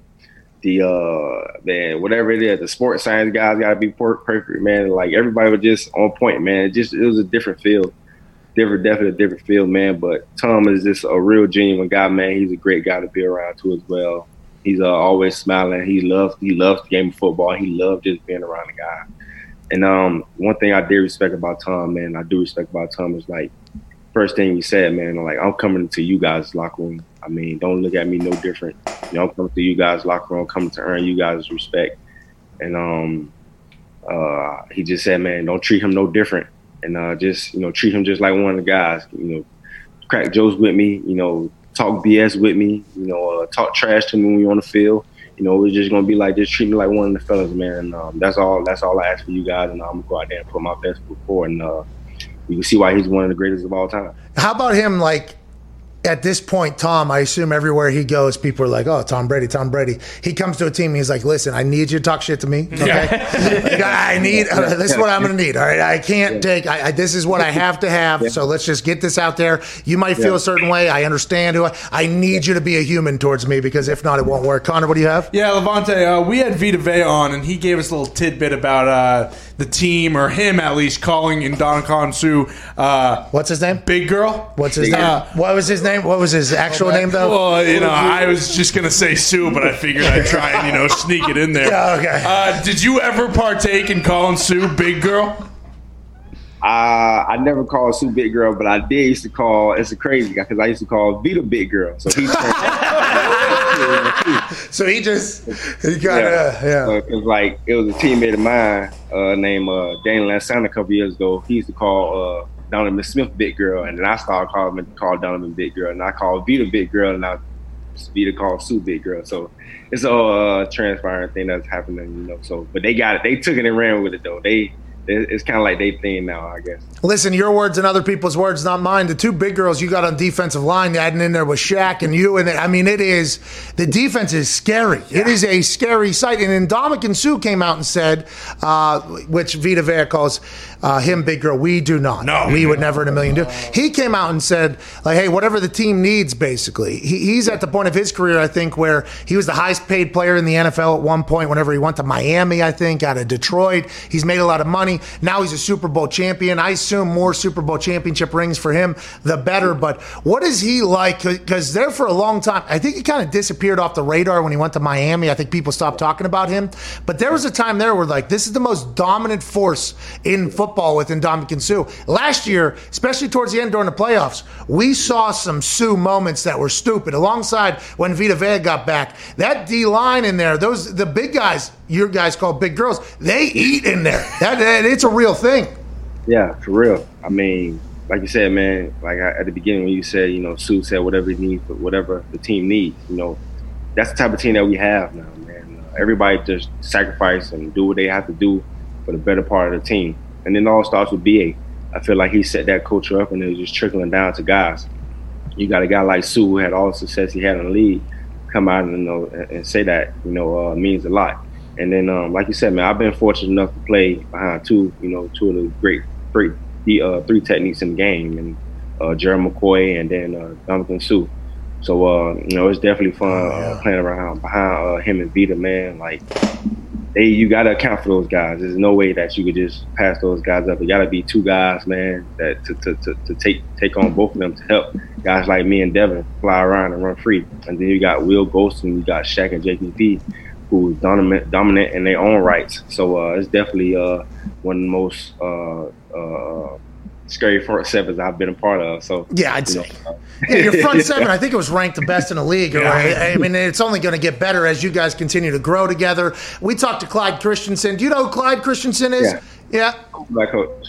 the uh man, whatever it is, the sports science guys gotta be perfect, man. Like everybody was just on point, man. It just it was a different field. Different, definitely a different field, man. But Tom is just a real genuine guy, man. He's a great guy to be around too as well. He's uh, always smiling. He loves he loves the game of football. He loves just being around the guy. And um, one thing I do respect about Tom, man, I do respect about Tom is like first thing he said, man, like I'm coming to you guys' locker room I mean, don't look at me no different. You know, I'm coming to you guys locker room, coming to earn you guys respect. And um, uh, he just said, man, don't treat him no different, and uh, just you know treat him just like one of the guys. You know, crack jokes with me. You know, talk BS with me. You know, uh, talk trash to me when we on the field. you know, it's just gonna be like just treat me like one of the fellas, man. And, um, that's all. That's all I ask for you guys, and I'm gonna go out there and put my best foot forward, and uh, you can see why he's one of the greatest of all time. How about him? Like at this point, Tom, I assume everywhere he goes, people are like, "Oh, Tom Brady, Tom Brady." He comes to a team, and he's like, "Listen, I need you to talk shit to me. Okay, Like, I need. uh, this is what I'm going to need. All right, I can't take. I, I, this is what I have to have. So let's just get this out there. You might feel Yeah. a certain way. I understand who. I, I need you to be a human towards me because if not, it won't work. Connor, what do you have? Yeah, Lavonte, uh, we had Vita Vea on, and he gave us a little tidbit about uh, the team, or him at least, calling in Don Suh uh, What's his name? Big Girl. What's his name? Girl. what was his name? What was his actual name though? Well, you know, I was just gonna say Suh, but I figured I'd try and you know sneak it in there. Yeah, okay. Uh, did you ever partake in calling Suh Big Girl? Uh, I never called Suh Big Girl, but I did used to call. It's a crazy guy because I used to call Vita Big Girl. So he. So he just he kind of yeah. Uh, it was like it was a teammate of mine uh, named uh, Daniel Lansanah a couple years ago. He used to call uh, Donovan Smith Big Girl, and then I started calling him call Donovan Big Girl, and I called Vita Big Girl, and I Vita called Suh Big Girl. So it's all a uh, transparent thing that's happening, you know. So, but they got it. They took it and ran with it though. They it's kind of like they thing now, I guess. Listen, your words and other people's words, not mine. The two big girls you got on defensive line, adding in there with Shaq and you, and I mean, it is the defense is scary. It is a scary sight. And then Ndamukong Suh came out and said, uh, which Vita Vea calls uh, him big girl. We do not. No. we would never in a million do. He came out and said, like, hey, whatever the team needs, basically. He, he's at the point of his career, I think, where he was the highest paid player in the NFL at one point. Whenever he went to Miami, I think, out of Detroit, he's made a lot of money. Now he's a Super Bowl champion. I assume more Super Bowl championship rings for him, the better. But what is he like? Because there for a long time, I think he kind of disappeared off the radar when he went to Miami. I think people stopped talking about him. But there was a time there where like this is the most dominant force in football with Ndamukong Suh. Last year, especially towards the end during the playoffs, we saw some Suh moments that were stupid. Alongside when Vita Vea got back, that D line in there, those the big guys, your guys call big girls, they eat in there. That, that it's a real thing. Yeah, for real. I mean, like you said, man. Like at the beginning when you said, you know, Suh said whatever he needs, but whatever the team needs, you know, that's the type of team that we have now, man. Everybody just sacrifice and do what they have to do for the better part of the team, and then it all starts with BA. I feel like he set that culture up, and it was just trickling down to guys. You got a guy like Suh who had all the success he had in the league, come out and you know and, say that you know uh, means a lot. And then, um, like you said, man, I've been fortunate enough to play behind two, you know, two of the great, great, the uh, three techniques in the game, and uh, Jerry McCoy and then uh, Jonathan Suh. So, uh, you know, it's definitely fun uh, playing around behind uh, him and Vita, man. Like, they, you got to account for those guys. There's no way that you could just pass those guys up. It got to be two guys, man, that to, to, to, to take take on both of them to help guys like me and Devin fly around and run free. And then you got Will Gholston and you got Shaq and JPP who's dominant, dominant in their own rights. So uh, it's definitely uh, one of the most uh, uh, scary front sevens I've been a part of. So Yeah, I'd you say. Yeah, your front seven, I think it was ranked the best in the league. Right? I mean, it's only going to get better as you guys continue to grow together. We talked to Clyde Christensen. Do you know who Clyde Christensen is? Yeah. Yeah. my coach.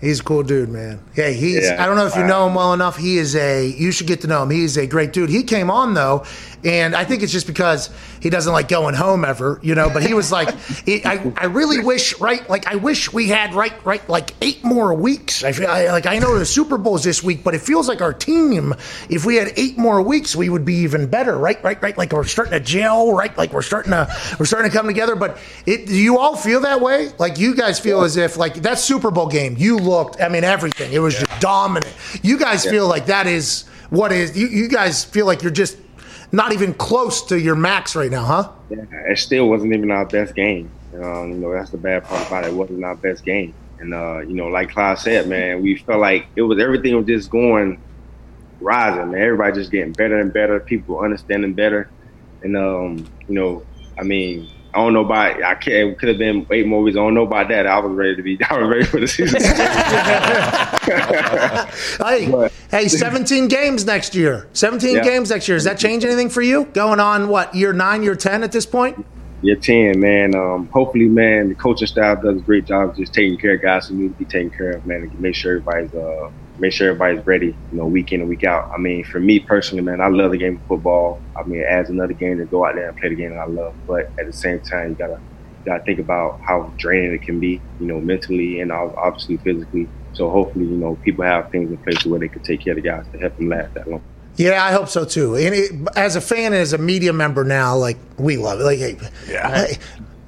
He's a cool dude, man. Yeah, he's. Yeah. I don't know if you uh, know him well enough. He is a. You should get to know him. He's a great dude. He came on though, and I think it's just because he doesn't like going home ever, you know. But he was like, he, I, I really wish, right? Like, I wish we had right, right, like eight more weeks. I feel I, like I know the Super Bowl's this week, but it feels like our team, if we had eight more weeks, we would be even better, right? Right, right. Like we're starting to gel, right? Like we're starting to we're starting to come together. But it, do you all feel that way? Like you guys feel as if like that Super Bowl game, you looked. I mean, everything. It was just dominant. You guys feel like that is what is. You, you guys feel like you're just not even close to your max right now, huh? Yeah, it still wasn't even our best game. Um, you know, that's the bad part about it. It wasn't our best game. And uh, you know, like Clyde said, man, we felt like it was everything was just going rising, man. Everybody just getting better and better, people understanding better. And um, you know, I mean, I don't know about I can't it could have been eight more weeks. I don't know about that. I was ready to be I was ready for the season. Hey, But- hey, 17 games next year. 17 Yeah. games next year. Does that change anything for you? Going on what year nine, year 10 at this point? Year ten, man. Um, hopefully, man, the coaching staff does a great job just taking care of guys who need to be taken care of, man, to make sure everybody's uh, make sure everybody's ready, you know, week in and week out. I mean, for me personally, man, I love the game of football. I mean, it adds another game to go out there and play the game that I love. But at the same time, you gotta you gotta think about how draining it can be, you know, mentally and obviously physically. So hopefully, you know, people have things in place where they can take care of the guys to help them last that long. Yeah, I hope so too. And it, as a fan and as a media member now, like we love it. Like, hey, hey,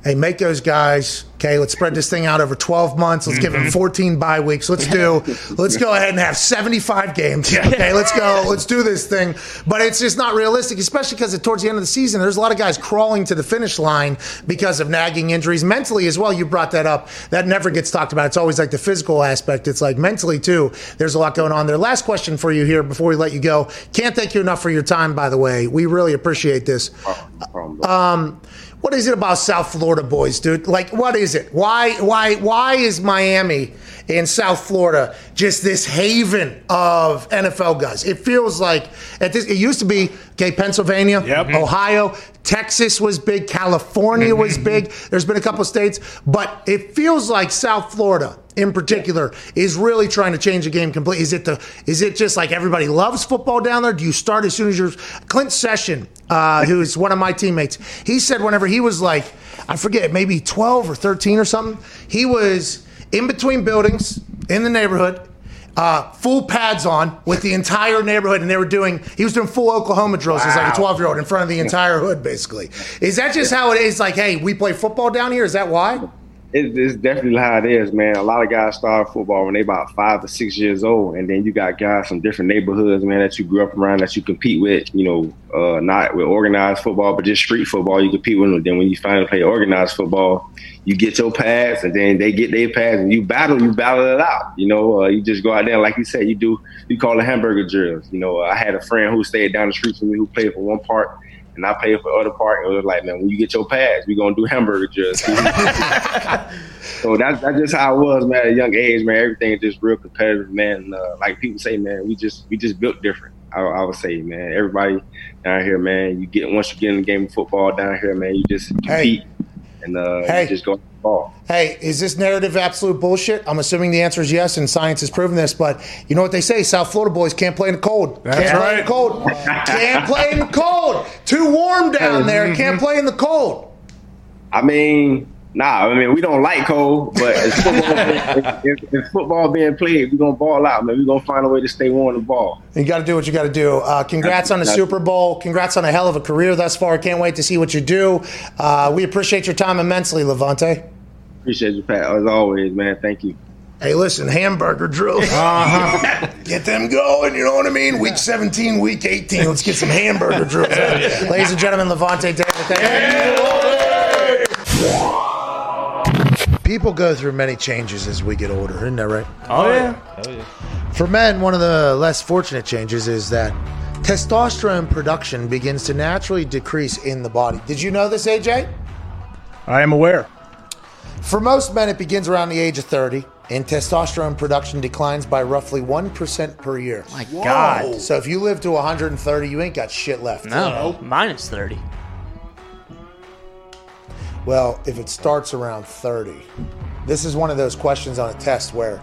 hey, make those guys. Okay, let's spread this thing out over 12 months. Let's give them mm-hmm. 14 bye weeks. Let's do. let's go ahead and have 75 games. Okay, let's go. Let's do this thing. But it's just not realistic, especially because towards the end of the season, there's a lot of guys crawling to the finish line because of nagging injuries. Mentally as well, you brought that up. That never gets talked about. It's always like the physical aspect. It's like mentally too. There's a lot going on there. Last question for you here before we let you go. Can't thank you enough for your time. By the way, we really appreciate this. No problem, bro. What is it about South Florida boys, dude? Like, what is it? Why, why, why is Miami in South Florida just this haven of NFL guys? It feels like at this. It used to be okay, Pennsylvania, Yep. Mm-hmm. Ohio, Texas was big, California was mm-hmm. big. There's been a couple of states, but it feels like South Florida in particular is really trying to change the game completely. Is it the? Is it just like everybody loves football down there? Do you start as soon as you're Clint Session, uh, who is one of my teammates? He said whenever he was like, I forget, maybe 12 or 13 or something, he was in between buildings in the neighborhood. Uh, full pads on with the entire neighborhood, and they were doing. He was doing full Oklahoma drills as like a twelve year old in front of the entire hood, basically. Is that just how it is? Like, hey, we play football down here. Is that why? It, it's definitely how it is, man. A lot of guys start football when they about five or six years old, and then you got guys from different neighborhoods, man, that you grew up around that you compete with. You know, uh, not with organized football, but just street football. You compete with them. Then when you finally play organized football, you get your pads, and then they get their pads, and you battle. You battle it out. You know, uh, you just go out there, like you said, you do. You call it hamburger drills. You know, I had a friend who stayed down the street from me who played for one part. And I paid for the other part. And it was like, man, when you get your pass, we gonna do hamburger just. So that's that's just how it was, man. At a young age, man, everything is just real competitive, man. Uh, like people say, man, we just we just built different. I, I would say, man, everybody down here, man, you get once you get in the game of football down here, man, you just compete and uh, Hey. just go ball. Hey, is this narrative absolute bullshit? I'm assuming the answer is yes, and science has proven this. But you know what they say: South Florida boys can't play in the cold. That's can't Play in right. the cold. can't play in the cold. Too warm down there. Mm-hmm. Can't play in the cold. I mean, nah, I mean we don't like cold, but if football, football being played, We're gonna ball out, man. We gonna find a way to stay warm the ball. You got to do what you got to do. Uh, congrats on the Super Bowl. Congrats on a hell of a career thus far. Can't wait to see what you do. Uh, we appreciate your time immensely, Lavonte. Appreciate you, Pat, as always, man. Thank you. Hey, listen, hamburger drills. Uh-huh. get them going, you know what I mean? Week 17, week 18. Let's get some hamburger drills. Ladies and gentlemen, Lavonte David, thank you. People go through many changes as we get older, isn't that right? Oh, oh yeah. For men, one of the less fortunate changes is that testosterone production begins to naturally decrease in the body. Did you know this, AJ? I am aware. For most men, it begins around the age of 30, and testosterone production declines by roughly 1% per year. My God. So if you live to 130, you ain't got shit left. No, minus thirty. Well, if it starts around 30, this is one of those questions on a test where,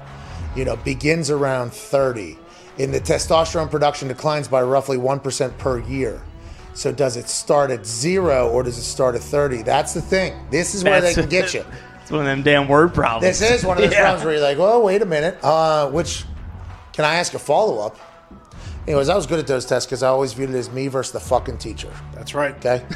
you know, begins around 30, and the testosterone production declines by roughly 1% per year. So does it start at zero or does it start at 30? That's the thing. This is where they can get you. It's one of them damn word problems. This is one of those Yeah. problems where you're like, well, wait a minute. Uh, which, can I ask a follow up? Anyways, I was good at those tests because I always viewed it as me versus the fucking teacher. That's right. Okay.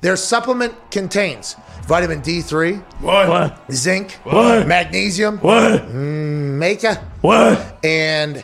Their supplement contains vitamin D3, What? zinc, What? magnesium, What? Mm, maca, What? and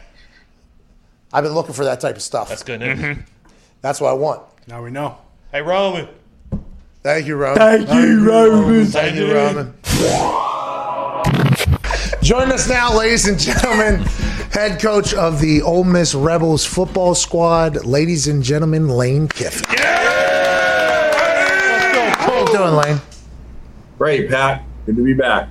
I've been looking for that type of stuff. That's good news. Mm-hmm. That's what I want. Now we know. Hey, Roman. Thank you, Roman. Thank you, Roman. Thank you, Roman. Join us now, ladies and gentlemen, head coach of the Ole Miss Rebels football squad, ladies and gentlemen, Lane Kiffin. How you doing, Lane? Great, Pat. Good to be back.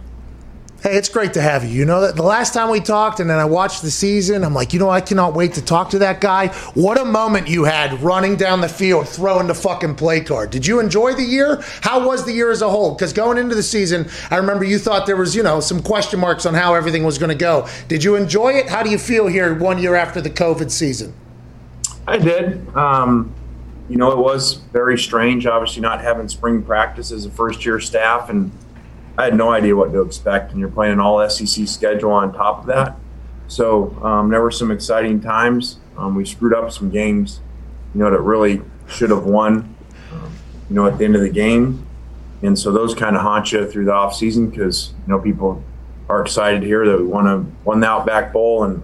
Hey, it's great to have you. You know the last time we talked, and then I watched the season, I'm like, you know, I cannot wait to talk to that guy. What a moment you had running down the field, throwing the fucking play card. Did you enjoy the year? How was the year as a whole? Because going into the season, I remember you thought there was, you know, some question marks on how everything was going to go. Did you enjoy it? How do you feel here one year after the COVID season? I did. Um, you know, it was very strange, obviously, not having spring practice as a first year staff. And I had no idea what to expect. And you're playing an all SEC schedule on top of that. So um, there were some exciting times. Um, we screwed up some games, you know, that really should have won, um, you know, at the end of the game. And so those kind of haunt you through the off season because, you know, people are excited here that we won, a, won the Outback Bowl and,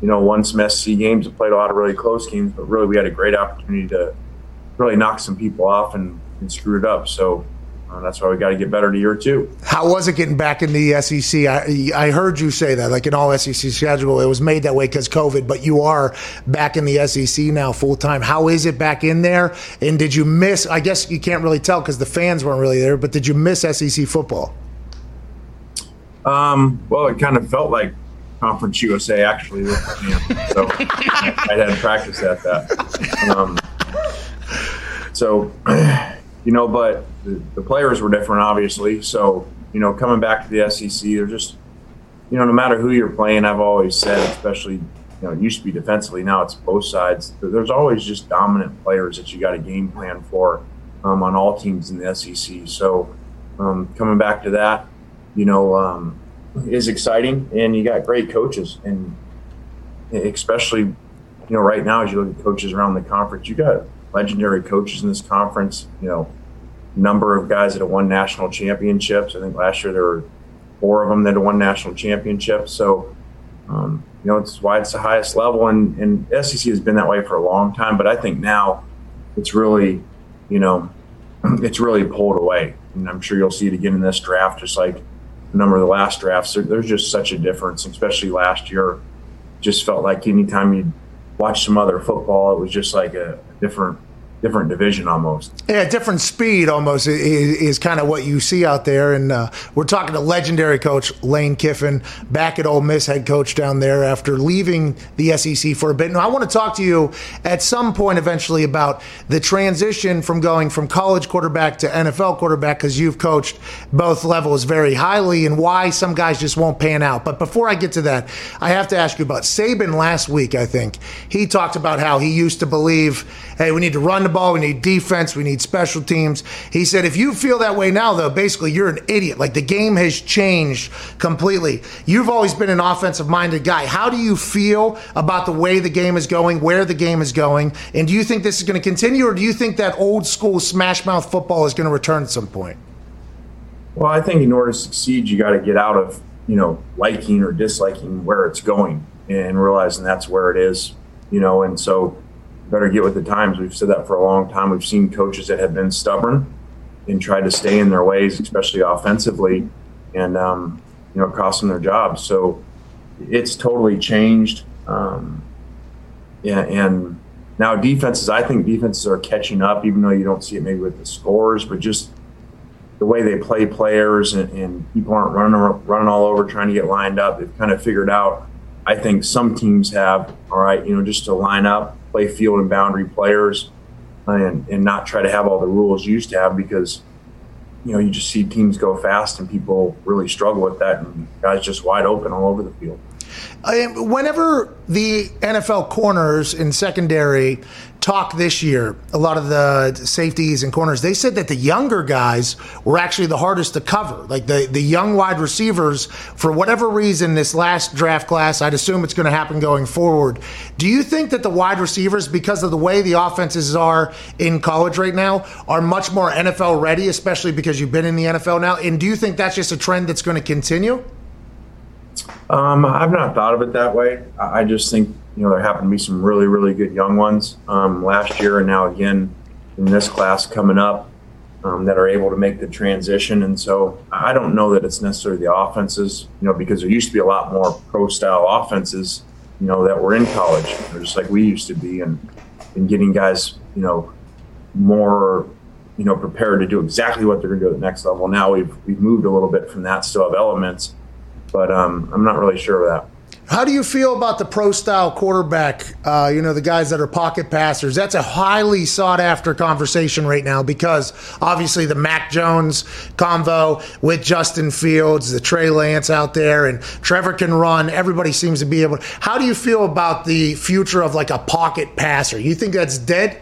you know, won some SEC games and played a lot of really close games. But really, we had a great opportunity to really knock some people off and, and screw it up. So uh, that's why we got to get better to year two. How was it getting back in the SEC? I, I heard you say that, like an all SEC schedule, it was made that way because COVID, but you are back in the SEC now full time. How is it back in there? And did you miss? I guess you can't really tell because the fans weren't really there, but did you miss SEC football? Um, well, it kind of felt like Conference USA actually. So I had practice at that. Um, so, you know, but the, the players were different, obviously. So, you know, coming back to the SEC, they're just, you know, no matter who you're playing, I've always said, especially, you know, it used to be defensively, now it's both sides. There's always just dominant players that you got a game plan for um, on all teams in the SEC. So, um, coming back to that, you know, um, is exciting, and you got great coaches, and especially, you know, right now as you look at coaches around the conference, you got legendary coaches in this conference. You know, number of guys that have won national championships. I think last year there were four of them that have won national championships. So, um, you know, it's why it's the highest level, and, and SEC has been that way for a long time. But I think now it's really, you know, it's really pulled away, and I'm sure you'll see it again in this draft, just like a number of the last drafts. There, there's just such a difference, especially last year. Just felt like anytime you watch some other football, it was just like a, a different different division almost. Yeah, different speed almost is, is kind of what you see out there. And uh, we're talking to legendary coach Lane Kiffin, back at Ole Miss head coach down there after leaving the SEC for a bit. Now, I want to talk to you at some point eventually about the transition from going from college quarterback to NFL quarterback because you've coached both levels very highly and why some guys just won't pan out. But before I get to that, I have to ask you about Saban last week, I think. He talked about how he used to believe, hey, we need to run the ball, we need defense, we need special teams. He said, if you feel that way now, though, basically you're an idiot. Like the game has changed completely. You've always been an offensive minded guy. How do you feel about the way the game is going, where the game is going? And do you think this is going to continue, or do you think that old school smash mouth football is going to return at some point? Well, I think in order to succeed, you got to get out of, you know, liking or disliking where it's going and realizing that's where it is, you know, and so better get with the times. We've said that for a long time. We've seen coaches that have been stubborn and tried to stay in their ways, especially offensively, and um, you know, cost them their jobs. So it's totally changed. Um, yeah, and now defenses, I think defenses are catching up, even though you don't see it maybe with the scores, but just the way they play players and, and people aren't running running all over trying to get lined up. They've kind of figured out. I think some teams have. All right, you know, just to line up play field and boundary players uh, and, and not try to have all the rules you used to have because you know you just see teams go fast and people really struggle with that and guys just wide open all over the field. Whenever the NFL corners in secondary talk this year, a lot of the safeties and corners, they said that the younger guys were actually the hardest to cover. Like the, the young wide receivers, for whatever reason, this last draft class, I'd assume it's going to happen going forward. Do you think that the wide receivers, because of the way the offenses are in college right now, are much more NFL ready, especially because you've been in the NFL now? And do you think that's just a trend that's going to continue? Um, I've not thought of it that way. I just think you know there happen to be some really really good young ones um, last year and now again in this class coming up um, that are able to make the transition. And so I don't know that it's necessarily the offenses, you know, because there used to be a lot more pro style offenses, you know, that were in college, know, just like we used to be, and and getting guys, you know, more you know prepared to do exactly what they're going to do at the next level. Now we've we've moved a little bit from that, still have elements, but um, I'm not really sure of that. How do you feel about the pro style quarterback? Uh, you know, the guys that are pocket passers. That's a highly sought after conversation right now because obviously the Mac Jones convo with Justin Fields, the Trey Lance out there, and Trevor can run. Everybody seems to be able. To, How do you feel about the future of like a pocket passer? You think that's dead?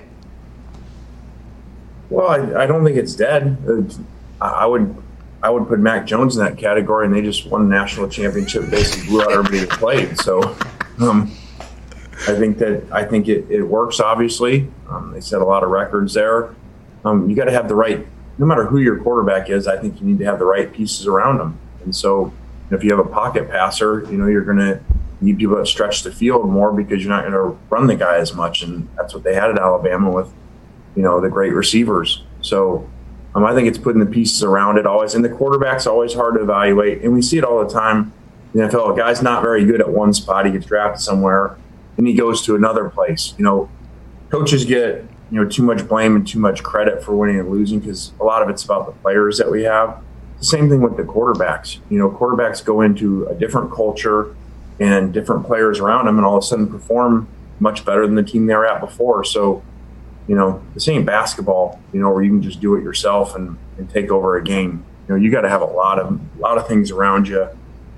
Well, I, I don't think it's dead. Uh, I I would I would put Mac Jones in that category, and they just won a national championship, basically blew out everybody that played. So, um, I think that I think it, it works. Obviously, um, they set a lot of records there. Um, you got to have the right, no matter who your quarterback is. I think you need to have the right pieces around them. And so, if you have a pocket passer, you know you're going to need people that stretch the field more because you're not going to run the guy as much, and that's what they had at Alabama with, you know, the great receivers. So. Um, I think it's putting the pieces around it always, and the quarterback's always hard to evaluate, and we see it all the time. in The NFL, a guy's not very good at one spot, he gets drafted somewhere, and he goes to another place. You know, coaches get you know too much blame and too much credit for winning and losing because a lot of it's about the players that we have. The same thing with the quarterbacks. You know, quarterbacks go into a different culture and different players around them, and all of a sudden perform much better than the team they were at before. So you know, this ain't basketball, you know, where you can just do it yourself and, and take over a game. You know, you got to have a lot of a lot of things around you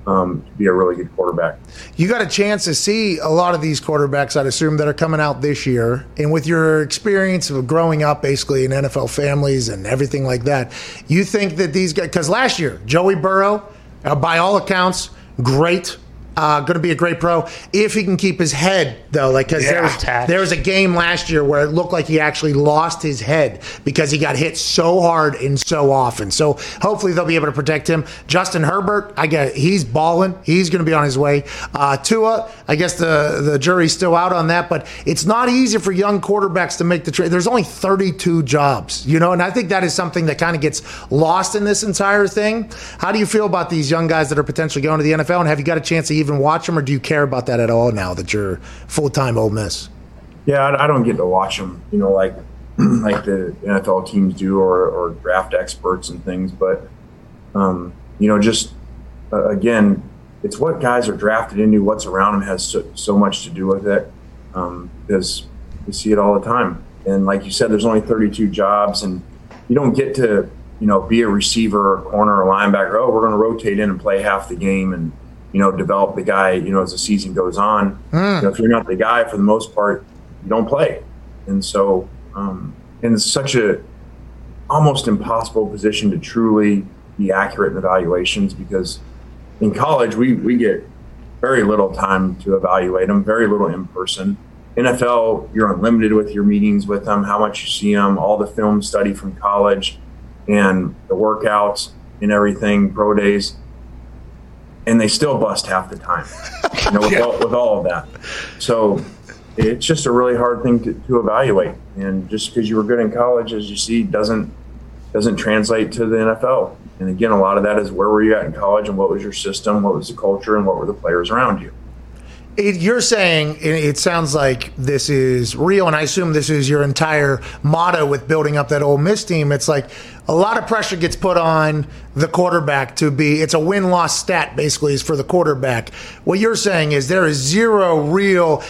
um, to be a really good quarterback. You got a chance to see a lot of these quarterbacks, I'd assume, that are coming out this year. And with your experience of growing up basically in NFL families and everything like that, you think that these guys, because last year, Joey Burrow, uh, by all accounts, great. Uh, going to be a great pro if he can keep his head though. Like because there, was, there was a game last year where it looked like he actually lost his head because he got hit so hard and so often. So hopefully they'll be able to protect him. Justin Herbert, I get he's balling. He's going to be on his way. Uh, Tua, I guess the the jury's still out on that, but it's not easy for young quarterbacks to make the trade. There's only 32 jobs, you know, and I think that is something that kind of gets lost in this entire thing. How do you feel about these young guys that are potentially going to the NFL, and have you got a chance to even watch them, or do you care about that at all now that you're full time Ole Miss? Yeah, I, don't get to watch them, you know, like like the NFL teams do, or, or draft experts and things. But um, you know, just uh, again, it's what guys are drafted into. What's around them has so, so much to do with it, um, because we see it all the time. And like you said, there's only 32 jobs, and you don't get to you know be a receiver, or corner, or linebacker. Oh, we're going to rotate in and play half the game, and you know develop the guy. You know as the season goes on. You know, if you're not the guy for the most part, you don't play. And so, um, and it's such a almost impossible position to truly be accurate in evaluations because in college we, we get very little time to evaluate them, very little in person. NFL, you're unlimited with your meetings with them, how much you see them, all the film study from college, and the workouts and everything, pro days, and they still bust half the time, you know, with, all, with all of that. So it's just a really hard thing to, to evaluate. And just because you were good in college, as you see, doesn't doesn't translate to the NFL. And again, a lot of that is where were you at in college, and what was your system, what was the culture, and what were the players around you. It, you're saying it, it sounds like this is real, and I assume this is your entire motto with building up that Ole Miss team. It's like a lot of pressure gets put on the quarterback to be. It's a win loss stat basically is for the quarterback. What you're saying is there is zero real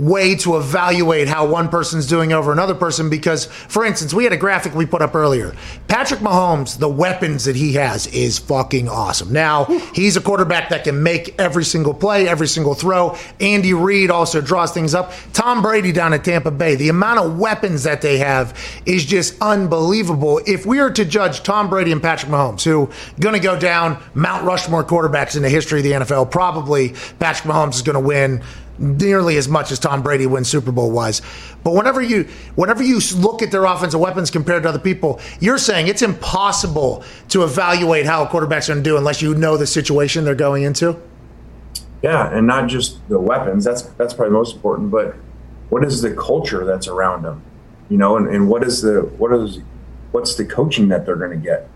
way to evaluate how one person's doing over another person because, for instance, we had a graphic we put up earlier. Patrick Mahomes, the weapons that he has is fucking awesome. Now, he's a quarterback that can make every single play, every single throw. Andy Reid also draws things up. Tom Brady down at Tampa Bay, the amount of weapons that they have is just unbelievable. If we are to judge Tom Brady and Patrick Mahomes, who going to go down Mount Rushmore quarterbacks in the history of the NFL, probably Patrick Mahomes is going to win nearly as much as Tom Brady wins Super Bowl wise. But whenever you whenever you look at their offensive weapons compared to other people, you're saying it's impossible to evaluate how a quarterback's going to do unless you know the situation they're going into. Yeah, and not just the weapons. That's that's probably most important. But what is the culture that's around them? You know, and, and what is the what is what's the coaching that they're going to get?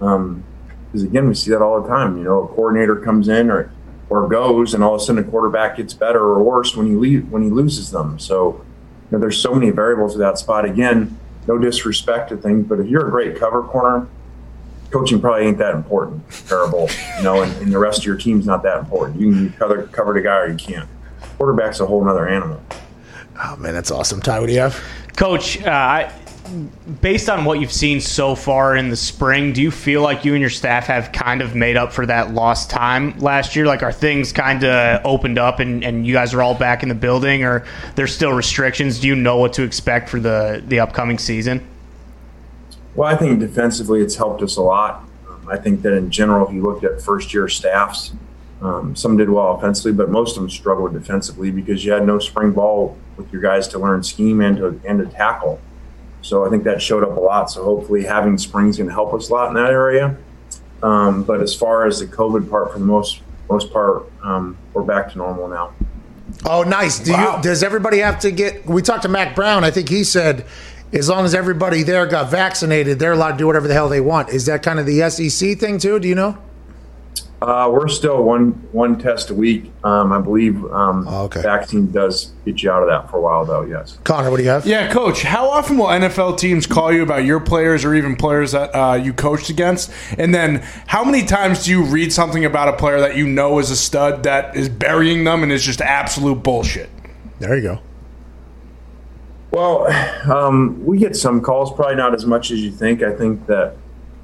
Um, because again, we see that all the time. You know, a coordinator comes in or or goes, and all of a sudden a quarterback gets better or worse when he leave, when he loses them. So, you know, there's so many variables to that spot. Again, no disrespect to things, but if you're a great cover corner, coaching probably ain't that important. Terrible, you know, and, and the rest of your team's not that important. You can cover cover the guy or you can't. Quarterback's a whole other animal. Oh man, that's awesome. Ty, what do you have? Coach, uh, I, based on what you've seen so far in the spring, do you feel like you and your staff have kind of made up for that lost time last year? Like, are things kind of opened up and, and you guys are all back in the building, or there's still restrictions? Do you know what to expect for the, the upcoming season? Well, I think defensively it's helped us a lot. Um, I think that in general, if you looked at first year staffs, um, some did well offensively, but most of them struggled defensively because you had no spring ball with your guys to learn scheme and to, and to tackle. So I think that showed up a lot. So hopefully having spring's going to help us a lot in that area. Um, but as far as the COVID part, for the most most part, um, we're back to normal now. Oh, nice. Do Wow. you? Does everybody have to get? We talked to Mack Brown. I think he said, as long as everybody there got vaccinated, they're allowed to do whatever the hell they want. Is that kind of the SEC thing too? Do you know? Uh, we're still one one test a week. Um, I believe um, Oh, okay. vaccine does get you out of that for a while, though. Yes. Connor, what do you have? Yeah, coach, how often will NFL teams call you about your players or even players that uh, you coached against? And then how many times do you read something about a player that you know is a stud that is burying them and is just absolute bullshit? There you go. Well, um, we get some calls, probably not as much as you think. I think that,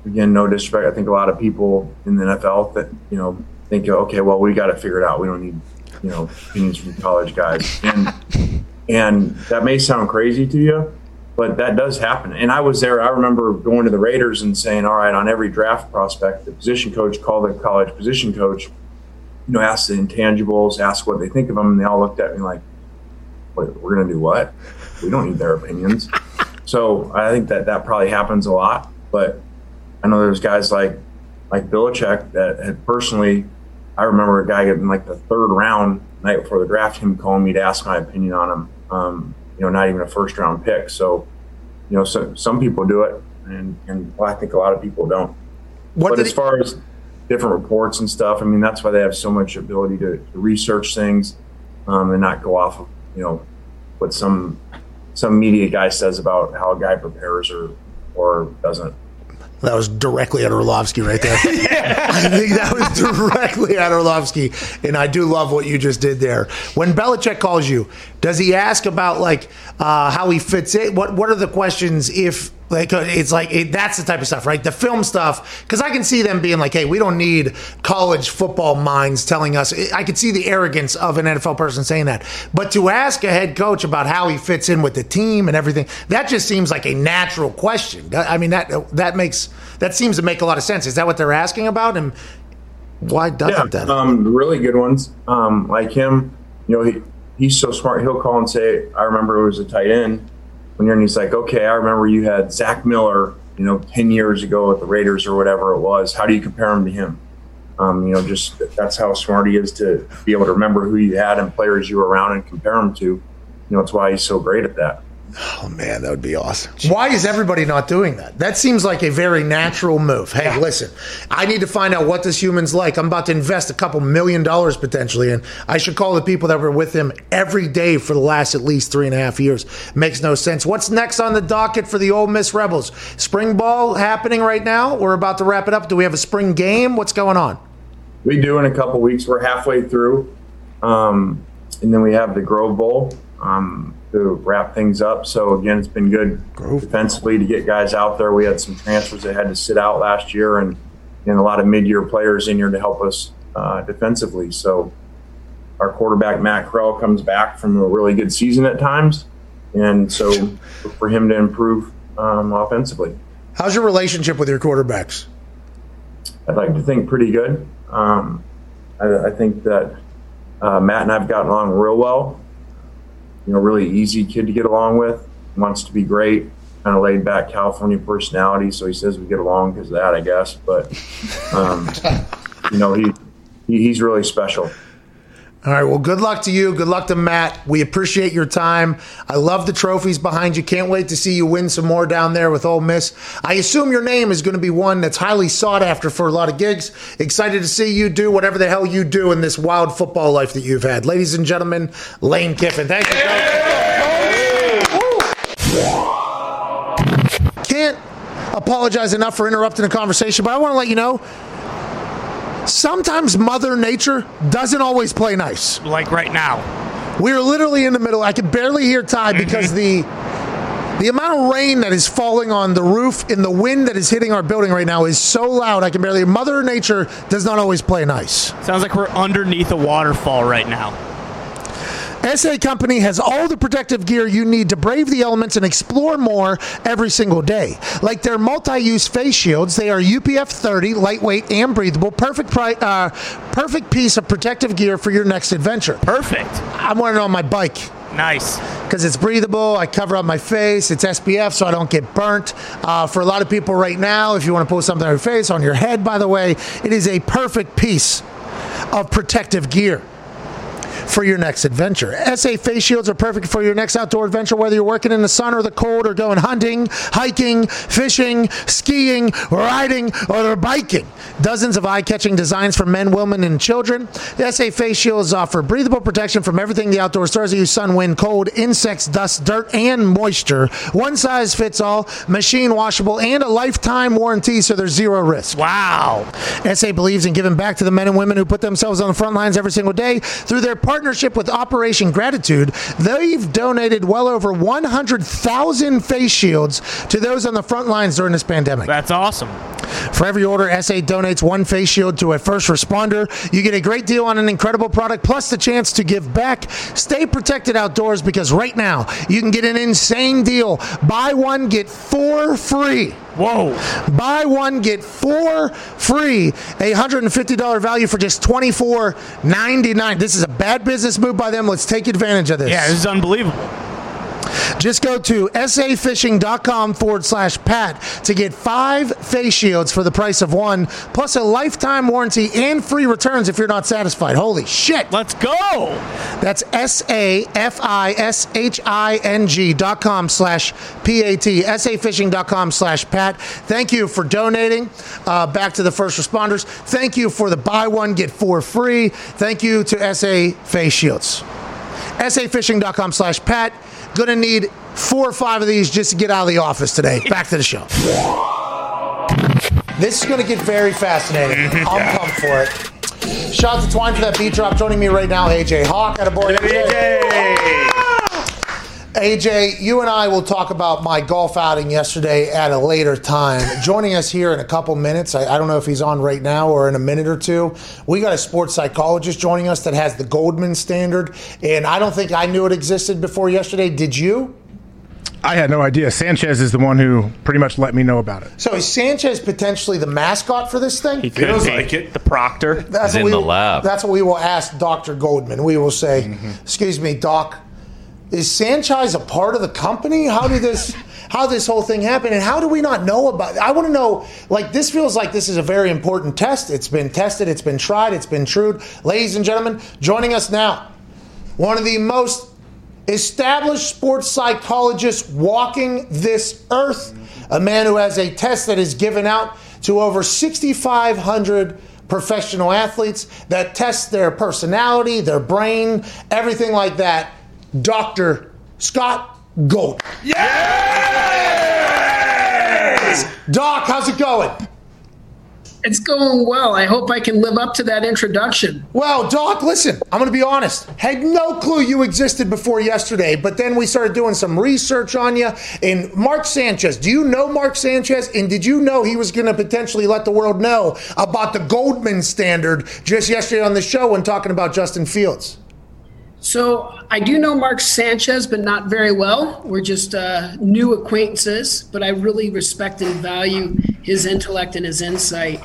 again, no disrespect. I think a lot of people in the NFL that you know think, okay, well, we got it out. We don't need, you know, opinions from college guys, and and that may sound crazy to you, but that does happen. And I was there. I remember going to the Raiders and saying, all right, on every draft prospect, the position coach called the college position coach, you know, ask the intangibles, ask what they think of them, and they all looked at me like, Wait, we're going to do what? We don't need their opinions. So I think that that probably happens a lot. But I know there's guys like like Belichick that had personally. I remember a guy getting like the third round night before the draft, him calling me to ask my opinion on him. Um, you know, not even a first round pick. So, you know, so, some people do it, and and well, I think a lot of people don't. What but as far as different reports and stuff, I mean, that's why they have so much ability to, to research things um, and not go off of you know what some some media guy says about how a guy prepares or or doesn't. That was directly at Orlovsky right there. I think that was directly at Orlovsky, and I do love what you just did there. When Belichick calls you, does he ask about like uh, how he fits it? What What are the questions if like uh, it's like it, that's the type of stuff, right? The film stuff, because I can see them being like, "Hey, we don't need college football minds telling us." I could see the arrogance of an NFL person saying that, but to ask a head coach about how he fits in with the team and everything, that just seems like a natural question. I mean, that that makes that seems to make a lot of sense. Is that what they're asking about, and why doesn't Yeah, that? um, really good ones um, like him. You know, he he's so smart. He'll call and say, "I remember it was a tight end." When you're and he's like, "Okay, I remember you had Zach Miller, you know, ten years ago with the Raiders or whatever it was. How do you compare him to him?" Um, you know, just that's how smart he is to be able to remember who you had and players you were around and compare them to. You know, that's why he's so great at that. Oh man, that would be awesome. Why is everybody not doing that? That seems like a very natural move. Hey, listen, I need to find out what this human's like. I'm about to invest a couple million dollars potentially, and I should call the people that were with him every day for the last at least three and a half years. Makes no sense. What's next on the docket for the Ole Miss Rebels? Spring ball happening right now. We're about to wrap it up. Do we have a spring game? What's going on? We do in a couple weeks. We're halfway through, um, and then we have the Grove Bowl um, to wrap things up. So again, it's been good defensively to get guys out there. We had some transfers that had to sit out last year, and and a lot of mid-year players in here to help us uh, defensively. So our quarterback Matt Corral comes back from a really good season at times, and so for him to improve um, offensively. How's your relationship with your quarterbacks? I'd like to think pretty good. Um, I, I think that uh, Matt and I've gotten along real well. You know, really easy kid to get along with. Wants to be great. Kind of laid back California personality, so he says we get along because of that, I guess. But um, you know, he, he he's really special. All right. Well, good luck to you. Good luck to Matt. We appreciate your time. I love the trophies behind you. Can't wait to see you win some more down there with Ole Miss. I assume your name is going to be one that's highly sought after for a lot of gigs. Excited to see you do whatever the hell you do in this wild football life that you've had. Ladies and gentlemen, Lane Kiffin. Thank you. Can't apologize enough for interrupting the conversation, but I want to let you know sometimes Mother Nature doesn't always play nice. Like right now. We're literally in the middle. I can barely hear Ty mm-hmm. because the the amount of rain that is falling on the roof and the wind that is hitting our building right now is so loud I can barely. Mother Nature does not always play nice. Sounds like we're underneath a waterfall right now. SA Company has all the protective gear you need to brave the elements and explore more every single day. Like their multi-use face shields, they are UPF 30, lightweight and breathable, perfect pri- uh, perfect piece of protective gear for your next adventure. Perfect. I'm wearing it on my bike. Nice. because it's breathable. I cover up my face. It's SPF, so I don't get burnt. Uh, for a lot of people right now, if you want to put something on your face, on your head, by the way, it is a perfect piece of protective gear for your next adventure. SA face shields are perfect for your next outdoor adventure, whether you're working in the sun or the cold, or going hunting, hiking, fishing, skiing, riding, or biking. Dozens of eye-catching designs for men, women, and children. The SA face shields offer breathable protection from everything the outdoors throws at you: sun, wind, cold, insects, dust, dirt, and moisture. One size fits all, machine washable, and a lifetime warranty, so there's zero risk. Wow. SA believes in giving back to the men and women who put themselves on the front lines every single day. Through their partnership with Operation Gratitude, they've donated well over 100,000 face shields to those on the front lines during this pandemic. That's awesome. For every order, SA donates one face shield to a first responder. You get a great deal on an incredible product, plus the chance to give back. Stay protected outdoors because right now you can get an insane deal. Buy one, get four free. Whoa. Buy one, get four free. A $150 value for just $24.99. This is a bad business move by them. Let's take advantage of this. Yeah, this is unbelievable. Just go to safishing.com forward slash Pat to get five face shields for the price of one, plus a lifetime warranty and free returns if you're not satisfied. Holy shit. Let's go. That's S A F I S H I N G dot com slash P A T. SAfishing.com slash Pat. Thank you for donating uh, back to the first responders. Thank you for the buy one, get four free. Thank you to SA Face Shields. SAfishing.com slash Pat. Gonna need four or five of these just to get out of the office today. Back to the show. This is gonna get very fascinating. I'm pumped for it. Shout out to Twine for that beat drop. Joining me right now, AJ Hawk. At a boy, AJ, you and I will talk about my golf outing yesterday at a later time. Joining us here in a couple minutes, I, I don't know if he's on right now or in a minute or two. We got a sports psychologist joining us that has the Goldman standard, and I don't think I knew it existed before yesterday. Did you? I had no idea. Sanchez is the one who pretty much let me know about it. So is Sanchez potentially the mascot for this thing? He could Feels like it. the proctor. That's He's what in we, the lab. That's what we will ask Dr. Goldman. We will say, "Excuse me, Doc, is Sanchez a part of the company? How did this how this whole thing happen and how do we not know about I want to know like this feels like this is a very important test. It's been tested, it's been tried, it's been true. Ladies and gentlemen, joining us now, one of the most established sports psychologists walking this earth, a man who has a test that is given out to over 6,500 professional athletes that test their personality, their brain, everything like that. Dr. Scott Gold. Yes! Doc, how's it going? It's going well. I hope I can live up to that introduction. Well, Doc, listen, I'm going to be honest. Had no clue you existed before yesterday, but then we started doing some research on you. And Mark Sanchez, do you know Mark Sanchez? And did you know he was going to potentially let the world know about the Goldman standard just yesterday on the show when talking about Justin Fields? So I do know Mark Sanchez, but not very well. We're just uh, new acquaintances, but I really respect and value his intellect and his insight.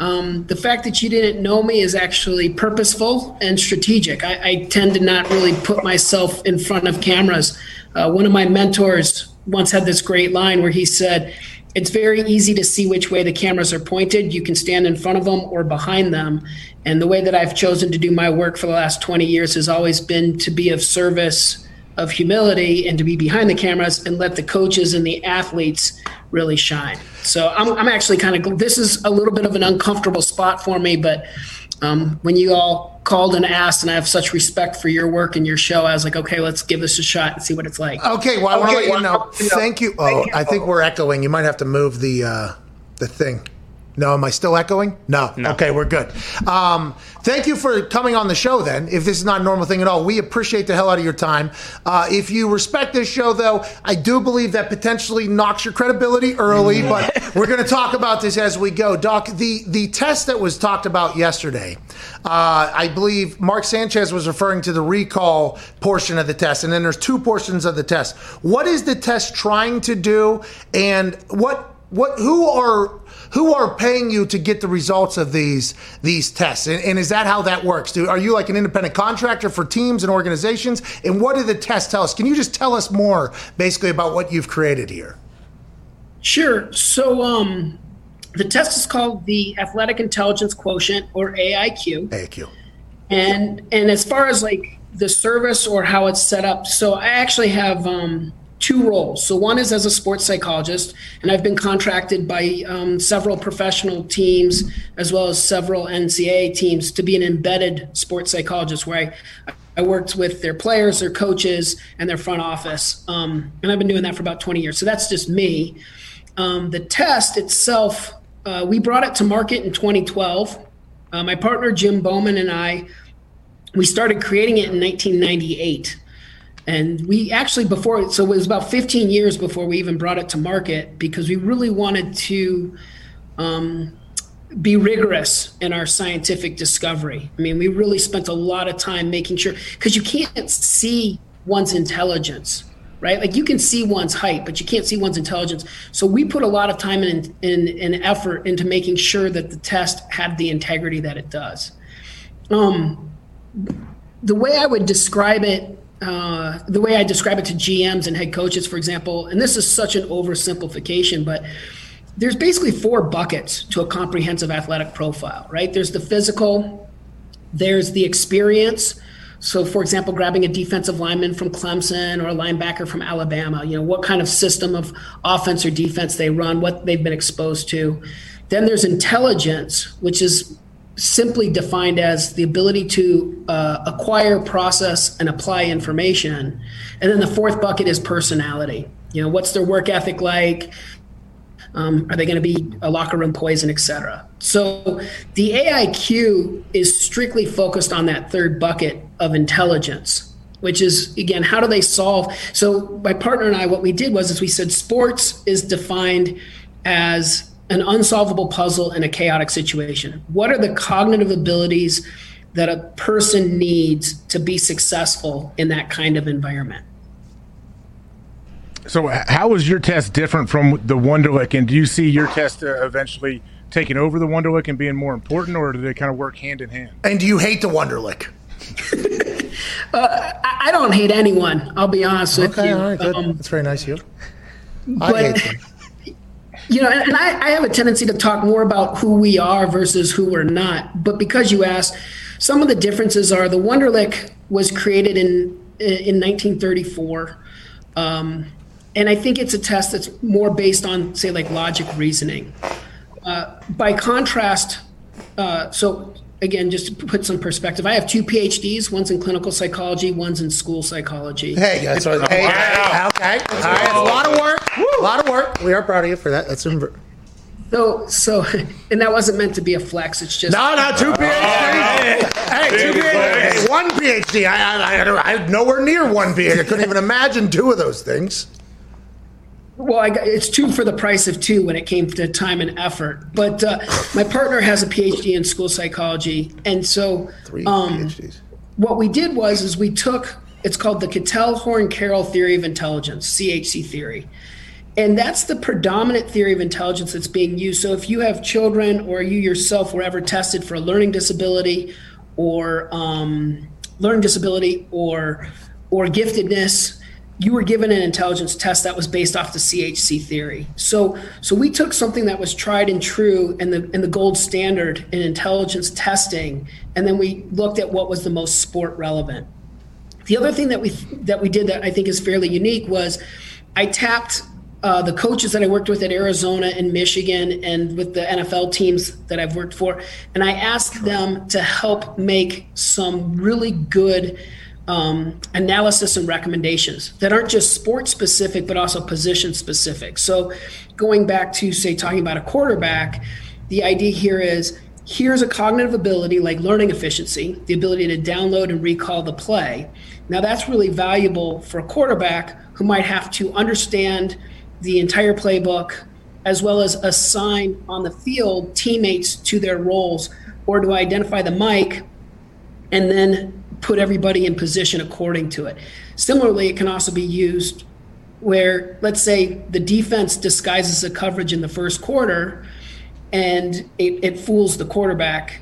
Um, the fact that you didn't know me is actually purposeful and strategic. I, I tend to not really put myself in front of cameras. Uh, one of my mentors once had this great line where he said, it's very easy to see which way the cameras are pointed. You can stand in front of them or behind them. And the way that I've chosen to do my work for the last 20 years has always been to be of service, of humility, and to be behind the cameras and let the coaches and the athletes really shine. So I'm, I'm actually kind of, this is a little bit of an uncomfortable spot for me, but um, when you all called and asked, and I have such respect for your work and your show, I was like, okay, let's give this a shot and see what it's like. Okay, well, I want to let you know. Thank you. Oh, thank you. I think we're echoing. You might have to move the uh, the thing. No, am I still echoing? No. no. Okay, we're good. Um, thank you for coming on the show. Then, if this is not a normal thing at all, we appreciate the hell out of your time. Uh, if you respect this show, though, I do believe that potentially knocks your credibility early. but we're going to talk about this as we go. Doc, the the test that was talked about yesterday, uh, I believe Mark Sanchez was referring to the recall portion of the test, and then there's two portions of the test. What is the test trying to do, and what what who are who are paying you to get the results of these these tests and, and is that how that works do are you like an independent contractor for teams and organizations and what do the tests tell us can you just tell us more basically about what you've created here Sure. So um, the test is called the Athletic Intelligence Quotient, or AIQ. AIQ. And and as far as like the service or how it's set up, so I actually have um, two roles. So one is as a sports psychologist, and I've been contracted by um, several professional teams as well as several NCAA teams to be an embedded sports psychologist, where I I worked with their players, their coaches, and their front office. Um, and I've been doing that for about 20 years. So that's just me. Um, the test itself, uh, we brought it to market in 2012. Uh, my partner Jim Bowman and I, we started creating it in 1998. And we actually, before, so it was about 15 years before we even brought it to market because we really wanted to um, be rigorous in our scientific discovery. I mean, we really spent a lot of time making sure, because you can't see one's intelligence, right? Like you can see one's height, but you can't see one's intelligence. So we put a lot of time and in, in, in effort into making sure that the test had the integrity that it does. Um, the way I would describe it, uh, the way I describe it to GMs and head coaches, for example, and this is such an oversimplification, but there's basically four buckets to a comprehensive athletic profile, right? There's the physical, there's the experience. So, for example, grabbing a defensive lineman from Clemson or a linebacker from Alabama, you know, what kind of system of offense or defense they run, what they've been exposed to. Then there's intelligence, which is simply defined as the ability to uh, acquire, process, and apply information. And then the fourth bucket is personality. You know, what's their work ethic like? Um, are they going to be a locker room poison, et cetera? So the AIQ is strictly focused on that third bucket of intelligence, which is again, how do they solve? So my partner and I, what we did was is we said sports is defined as an unsolvable puzzle in a chaotic situation. What are the cognitive abilities that a person needs to be successful in that kind of environment? So, h- how is your test different from the Wonderlic? And do you see your test uh, eventually taking over the Wonderlic and being more important, or do they kind of work hand in hand? and do you hate the Wonderlic I I don't hate anyone. I'll be honest with okay you. all right good Um, that's very nice of you i but- hate them you know, and and I, I have a tendency to talk more about who we are versus who we're not. But because you asked, some of the differences are the Wonderlic was created in in 1934, um, and I think it's a test that's more based on, say, like logic reasoning. Uh, by contrast, uh, so again, just to put some perspective, I have two PhDs. One's in clinical psychology, one's in school psychology. hey that's what, hey, okay all right it's a lot of work a lot of work we are proud of you for that that's inver- So, so, and that wasn't meant to be a flex. It's just No, no, two PhDs. Oh, hey, two PhDs. One PhD. I, I, I, I, nowhere near one PhD. I couldn't even imagine two of those things. Well, I it's two for the price of two when it came to time and effort. But uh, my partner has a PhD in school psychology, and so Three um, PhDs. what we did was is we took it's called the Cattell Horn Carroll theory of intelligence, CHC theory. And that's the predominant theory of intelligence that's being used. So if you have children or you yourself were ever tested for a learning disability or um, learning disability or or giftedness, you were given an intelligence test that was based off the CHC theory. So so we took something that was tried and true and the and the gold standard in intelligence testing, and then we looked at what was the most sport relevant. The other thing that we that we did that I think is fairly unique was I tapped uh, the coaches that I worked with at Arizona and Michigan and with the NFL teams that I've worked for, and I asked them to help make some really good um, analysis and recommendations that aren't just sport specific but also position specific. So, going back to say talking about a quarterback, the idea here is here's a cognitive ability like learning efficiency, the ability to download and recall the play. Now, that's really valuable for a quarterback who might have to understand the entire playbook as well as assign on the field teammates to their roles or to identify the mic and then put everybody in position according to it. Similarly, it can also be used where, let's say, the defense disguises a coverage in the first quarter and it, it fools the quarterback.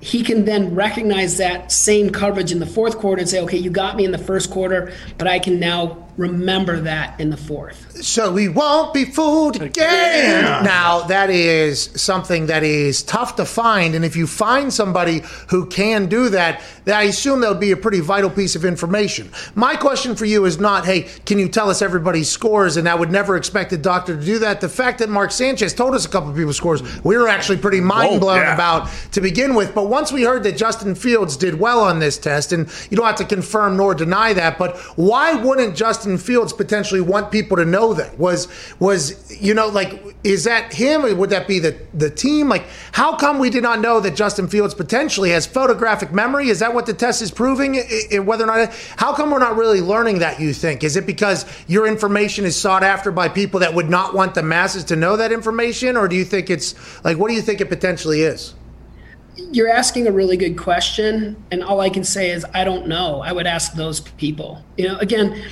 He can then recognize that same coverage in the fourth quarter and say, okay, you got me in the first quarter, but I can now remember that in the fourth. So we won't be fooled again. Now, that is something that is tough to find. And if you find somebody who can do that, I assume that would be a pretty vital piece of information. My question for you is not, hey, can you tell us everybody's scores? And I would never expect a doctor to do that. The fact that Mark Sanchez told us a couple of people's scores, we were actually pretty mind blown yeah. about to begin with. But once we heard that Justin Fields did well on this test, and you don't have to confirm nor deny that, but why wouldn't Justin Fields potentially want people to know that? Was was you know like is that him or would that be the the team? Like how come we did not know that Justin Fields potentially has photographic memory? Is that what the test is proving? Whether or not how come we're not really learning that? You think is it because your information is sought after by people that would not want the masses to know that information, or do you think it's like what do you think it potentially is? You're asking a really good question, and all I can say is I don't know. I would ask those people. You know, again,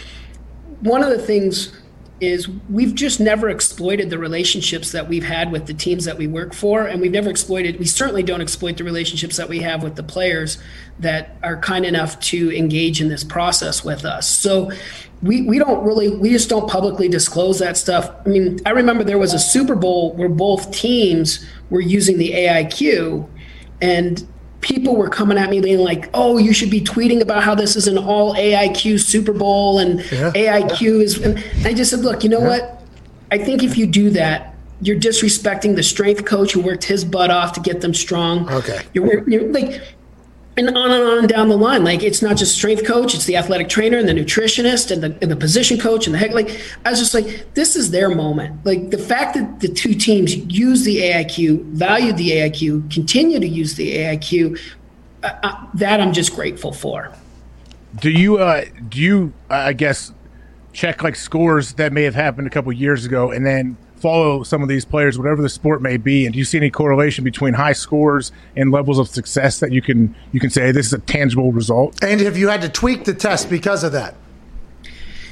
one of the things is we've just never exploited the relationships that we've had with the teams that we work for and we've never exploited we certainly don't exploit the relationships that we have with the players that are kind enough to engage in this process with us. So we, we don't really we just don't publicly disclose that stuff. I mean i remember there was a super bowl where both teams were using the aiq and people were coming at me being like, "Oh, you should be tweeting about how this is an all AIQ Super Bowl and Yeah. AIQ is." And I just said, "Look, you know what? I think if you do that." You're disrespecting the strength coach who worked his butt off to get them strong. Okay. You're, you're like, and on and on down the line. Like it's not just strength coach; it's the athletic trainer and the nutritionist and the, and the position coach and the heck. Like I was just like, this is their moment. Like the fact that the two teams use the AIQ, valued the AIQ, continue to use the AIQ, uh, uh, that I'm just grateful for. Do you uh do you I guess check like scores that may have happened a couple years ago and then follow some of these players whatever the sport may be and do you see any correlation between high scores and levels of success that you can you can say this is a tangible result? And if you had to tweak the test because of that,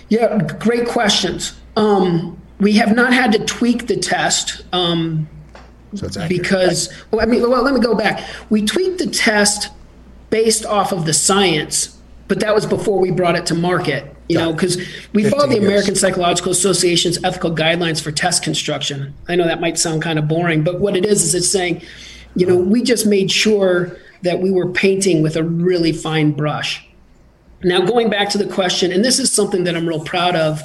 Yeah, great questions. Um, we have not had to tweak the test. Um, so because well, I mean, well, let me go back. We tweaked the test based off of the science, but that was before we brought it to market. You know, because we 15 follow the years. American Psychological Association's ethical guidelines for test construction. I know that might sound kind of boring, but what it is is it's saying, you know, we just made sure that we were painting with a really fine brush. Now, going back to the question, and this is something that I'm real proud of,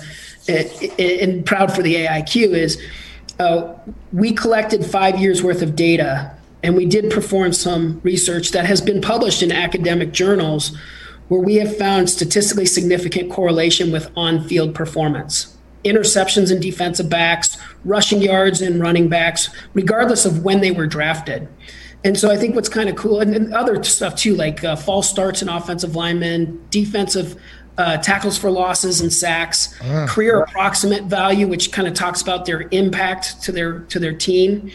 eh, eh, and proud for the AIQ is uh, we collected five years worth of data, and we did perform some research that has been published in academic journals, where we have found statistically significant correlation with on-field performance. interceptions and defensive backs, rushing yards and running backs, regardless of when they were drafted. And so I think what's kind of cool, and, and other stuff too, like uh, false starts and offensive linemen, defensive uh, tackles for losses and sacks, career approximate value, which kind of talks about their impact to their to their team.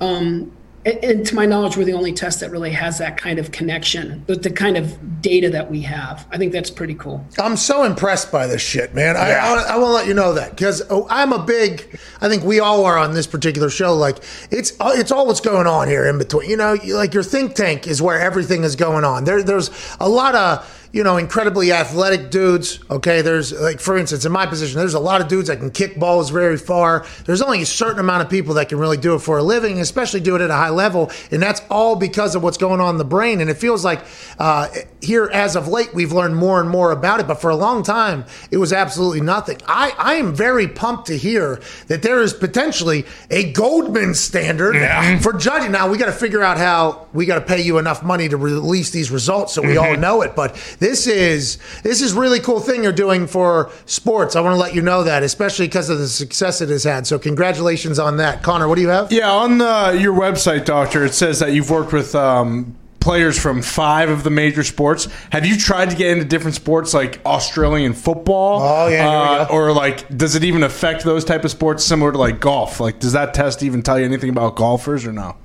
Um, and, and to my knowledge, we're the only test that really has that kind of connection with the kind of data that we have. I think that's pretty cool. I'm so impressed by this shit, man. I, I, I want to let you know that because oh, I'm a big. I think we all are on this particular show. Like it's uh, it's all what's going on here in between. You know, like your think tank is where everything is going on. There, there's a lot of you know incredibly athletic dudes. Okay, there's like for instance, in my position, there's a lot of dudes that can kick balls very far. There's only a certain amount of people that can really do it for a living, especially do it at a high level, and that's all because of what's going on in the brain. And it feels like uh, here as of late, we've learned more and more about it. But for a long time, it was absolutely nothing. I, I am very pumped to hear that there is potentially a Goldman standard for judging. Now we got to figure out how we got to pay you enough money to release these results so we all know it. But this is this is really cool thing you're doing for sports. I want to let you know that, especially because of the success it has had. So congratulations on that, Connor. What do you have? Yeah, on uh, your website, Doctor, it says that you've worked with um, players from five of the major sports. Have you tried to get into different sports like Australian football? Oh, yeah, Uh, or like, does it even affect those type of sports similar to like golf? Like, does that test even tell you anything about golfers or no?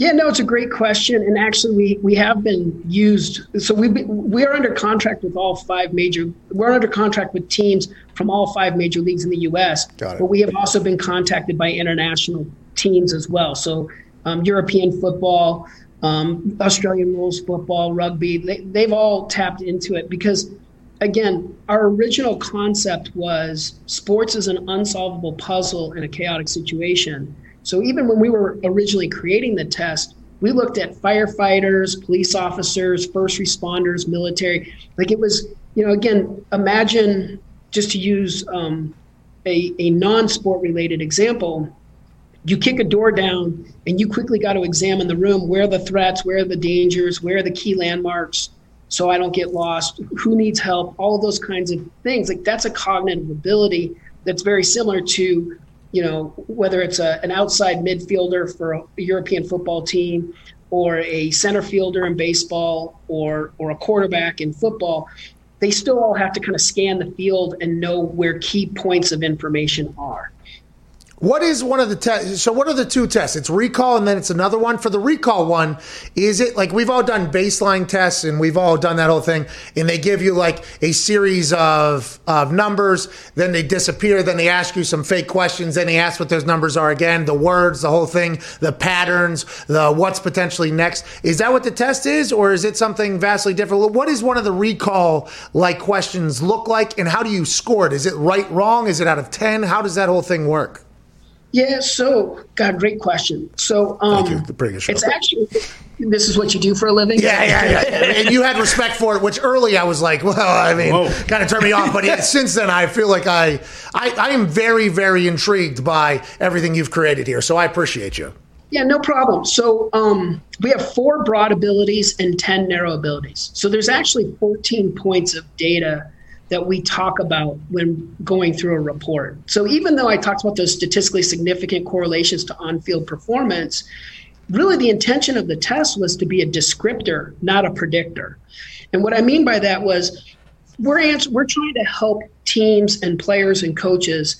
Yeah, no, it's a great question, and actually, we we have been used. So we we are under contract with all five major. We're under contract with teams from all five major leagues in the U.S. But we have also been contacted by international teams as well. So um, European football, um, Australian rules football, rugby. They, they've all tapped into it because again, our original concept was sports is an unsolvable puzzle in a chaotic situation. So even when we were originally creating the test, we looked at firefighters, police officers, first responders, military. Like it was, you know, again, imagine just to use um, a, a non sport related example. You kick a door down and you quickly got to examine the room. Where are the threats? Where are the dangers? Where are the key landmarks? so I don't get lost, who needs help, all those kinds of things. Like that's a cognitive ability that's very similar to, you know, whether it's a, an outside midfielder for a European football team or a center fielder in baseball or or a quarterback in football. They still all have to kind of scan the field and know where key points of information are. What is one of the tests? So, what are the two tests? It's recall, and then it's another one. For the recall one, is it like we've all done baseline tests and we've all done that whole thing, and they give you like a series of of numbers, then they disappear, then they ask you some fake questions, then they ask what those numbers are again, the words, the whole thing, the patterns, the what's potentially next. Is that what the test is, or is it something vastly different? What is one of the recall like questions look like, and how do you score it? Is it right, wrong? Is it out of ten? How does that whole thing work? Yeah, so God, great question. So um, Thank you. The prettiest it's actually this is what you do for a living. Yeah, yeah, yeah. and you had respect for it, which early I was like, well, I mean, kind of turned me off. But yeah, since then, I feel like I, I, I am very, very intrigued by everything you've created here. So I appreciate you. Yeah, no problem. So um, we have four broad abilities and 10 narrow abilities. So there's actually 14 points of data that we talk about when going through a report. So even though I talked about those statistically significant correlations to on field performance, really the intention of the test was to be a descriptor, not a predictor. And what I mean by that was we're, ans- we're trying to help teams and players and coaches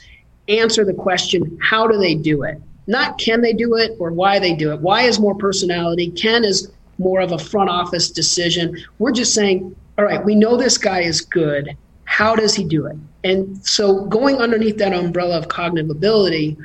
answer the question how do they do it? Not can they do it or why they do it. Why is more personality? Ken is more of a front office decision. We're just saying, all right, we know this guy is good. How does he do it? And so going underneath that umbrella of cognitive ability,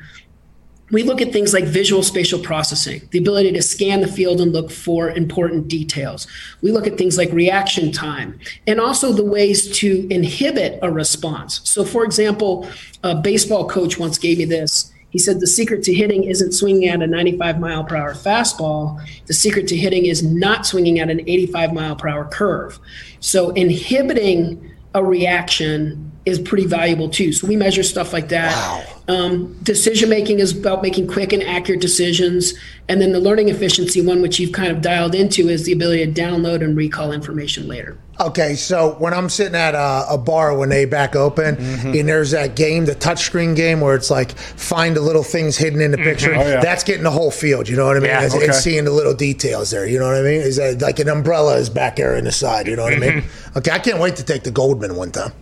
we look at things like visual spatial processing, the ability to scan the field and look for important details. We look at things like reaction time and also the ways to inhibit a response. So, for example, a baseball coach once gave me this. He said the secret to hitting isn't swinging at a 95 mile per hour fastball. The secret to hitting is not swinging at an 85 mile per hour curve. So, inhibiting a reaction is pretty valuable too. So we measure stuff like that. Um, decision making is about making quick and accurate decisions. And then the learning efficiency one, which you've kind of dialed into, is the ability to download and recall information later. Okay, so when I'm sitting at a, a bar when they back open, mm-hmm. and there's that game, the touchscreen game, where it's like find the little things hidden in the mm-hmm. picture. Oh, yeah. That's getting the whole field. You know what I mean? Yeah, okay. it's seeing the little details there. You know what I mean? Is that like an umbrella is back there in the side? You know what I mean? Mm-hmm. Okay, I can't wait to take the Goldman one time.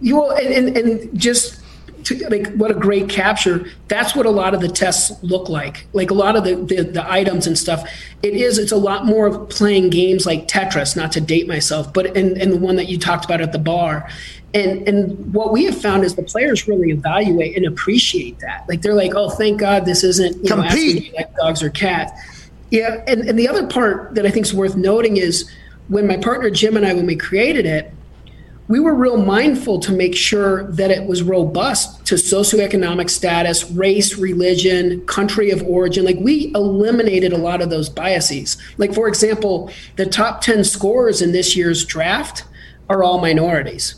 You will, and, and, and just to, like what a great capture. That's what a lot of the tests look like. Like a lot of the, the the items and stuff. It is. It's a lot more of playing games like Tetris. Not to date myself, but and and the one that you talked about at the bar. And and what we have found is the players really evaluate and appreciate that. Like they're like, oh, thank God this isn't you know Compete. you like dogs or cats. Yeah, and, and the other part that I think is worth noting is when my partner Jim and I, when we created it, we were real mindful to make sure that it was robust to socioeconomic status, race, religion, country of origin. Like we eliminated a lot of those biases. Like, for example, the top 10 scorers in this year's draft are all minorities.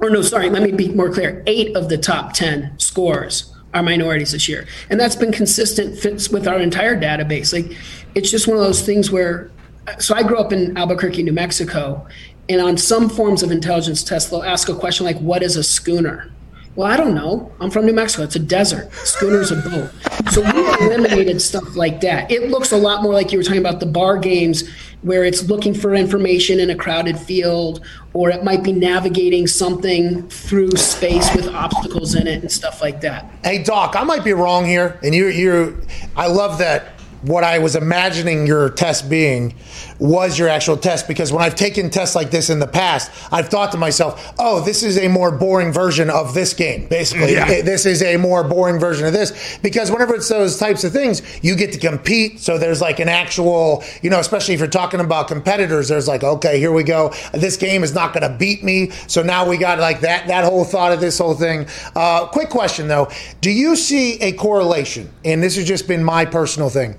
Or, no, sorry, let me be more clear. Eight of the top 10 scorers are minorities this year. And that's been consistent fits with our entire database. Like, it's just one of those things where so I grew up in Albuquerque, New Mexico, and on some forms of intelligence tests, they'll ask a question like, "What is a schooner?" Well, I don't know. I'm from New Mexico. It's a desert. Schooner's a boat. So we eliminated stuff like that. It looks a lot more like you were talking about the bar games, where it's looking for information in a crowded field, or it might be navigating something through space with obstacles in it and stuff like that. Hey Doc, I might be wrong here, and you you I love that what I was imagining your test being was your actual test because when I've taken tests like this in the past, I've thought to myself, "Oh, this is a more boring version of this game." Basically, Yeah. This is a more boring version of this because whenever it's those types of things, you get to compete. So there's like an actual, you know, especially if you're talking about competitors, there's like, okay, here we go. This game is not going to beat me. So now we got like that that whole thought of this whole thing. Uh, quick question though, do you see a correlation? And this has just been my personal thing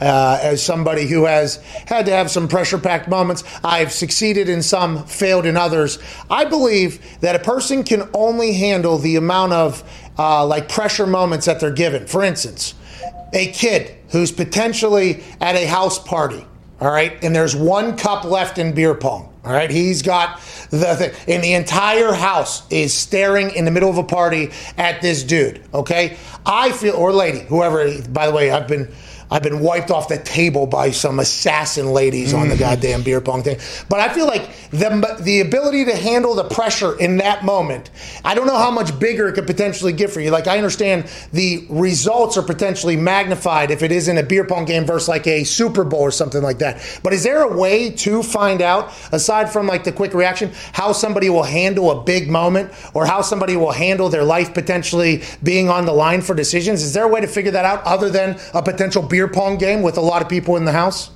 uh, as somebody who has had to have some pressure packed moments. I've succeeded in some, failed in others. I believe that a person can only handle the amount of uh, like pressure moments that they're given. For instance, a kid who's potentially at a house party, all right, and there's one cup left in beer pong. All right, he's got the thing, and the entire house is staring in the middle of a party at this dude. Okay, I feel, or lady, whoever. By the way, I've been I've been wiped off the table by some assassin ladies on the mm-hmm. goddamn beer pong thing. But I feel like the the ability to handle the pressure in that moment. I don't know how much bigger it could potentially get for you. Like I understand the results are potentially magnified if it is in a beer pong game versus like a Super Bowl or something like that. But is there a way to find out aside from like the quick reaction how somebody will handle a big moment or how somebody will handle their life potentially being on the line for decisions? Is there a way to figure that out other than a potential beer pong game with a lot of people in the house?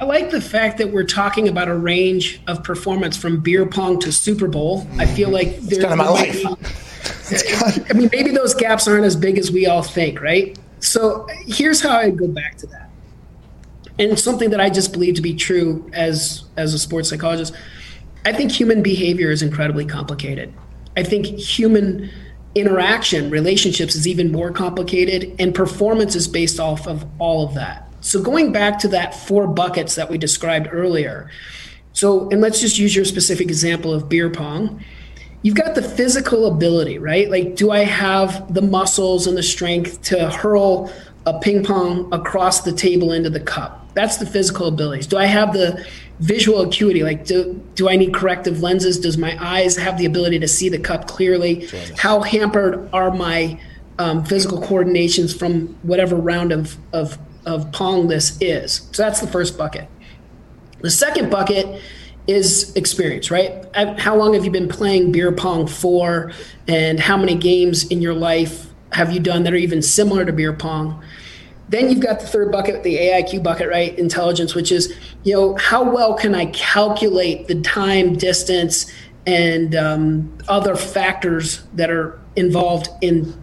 I like the fact that we're talking about a range of performance from beer pong to Super Bowl. I feel like there's kinda my life. I mean, maybe those gaps aren't as big as we all think, right? So here's how I go back to that, and something that I just believe to be true as as a sports psychologist. I think human behavior is incredibly complicated. I think human interaction, relationships is even more complicated, and performance is based off of all of that. So going back to that four buckets that we described earlier. So, and let's just use your specific example of beer pong. You've got the physical ability, right? Like, do I have the muscles and the strength to hurl a ping pong across the table into the cup? That's the physical abilities. Do I have the visual acuity? Like, do, do I need corrective lenses? Does my eyes have the ability to see the cup clearly? How hampered are my um, physical coordinations from whatever round of, of, of Pong this is? So that's the first bucket. The second bucket is experience, right? How long have you been playing beer pong for, and how many games in your life have you done that are even similar to beer pong? Then you've got the third bucket, the AIQ bucket, right? Intelligence, which is, you know, how well can I calculate the time, distance, and um, other factors that are involved in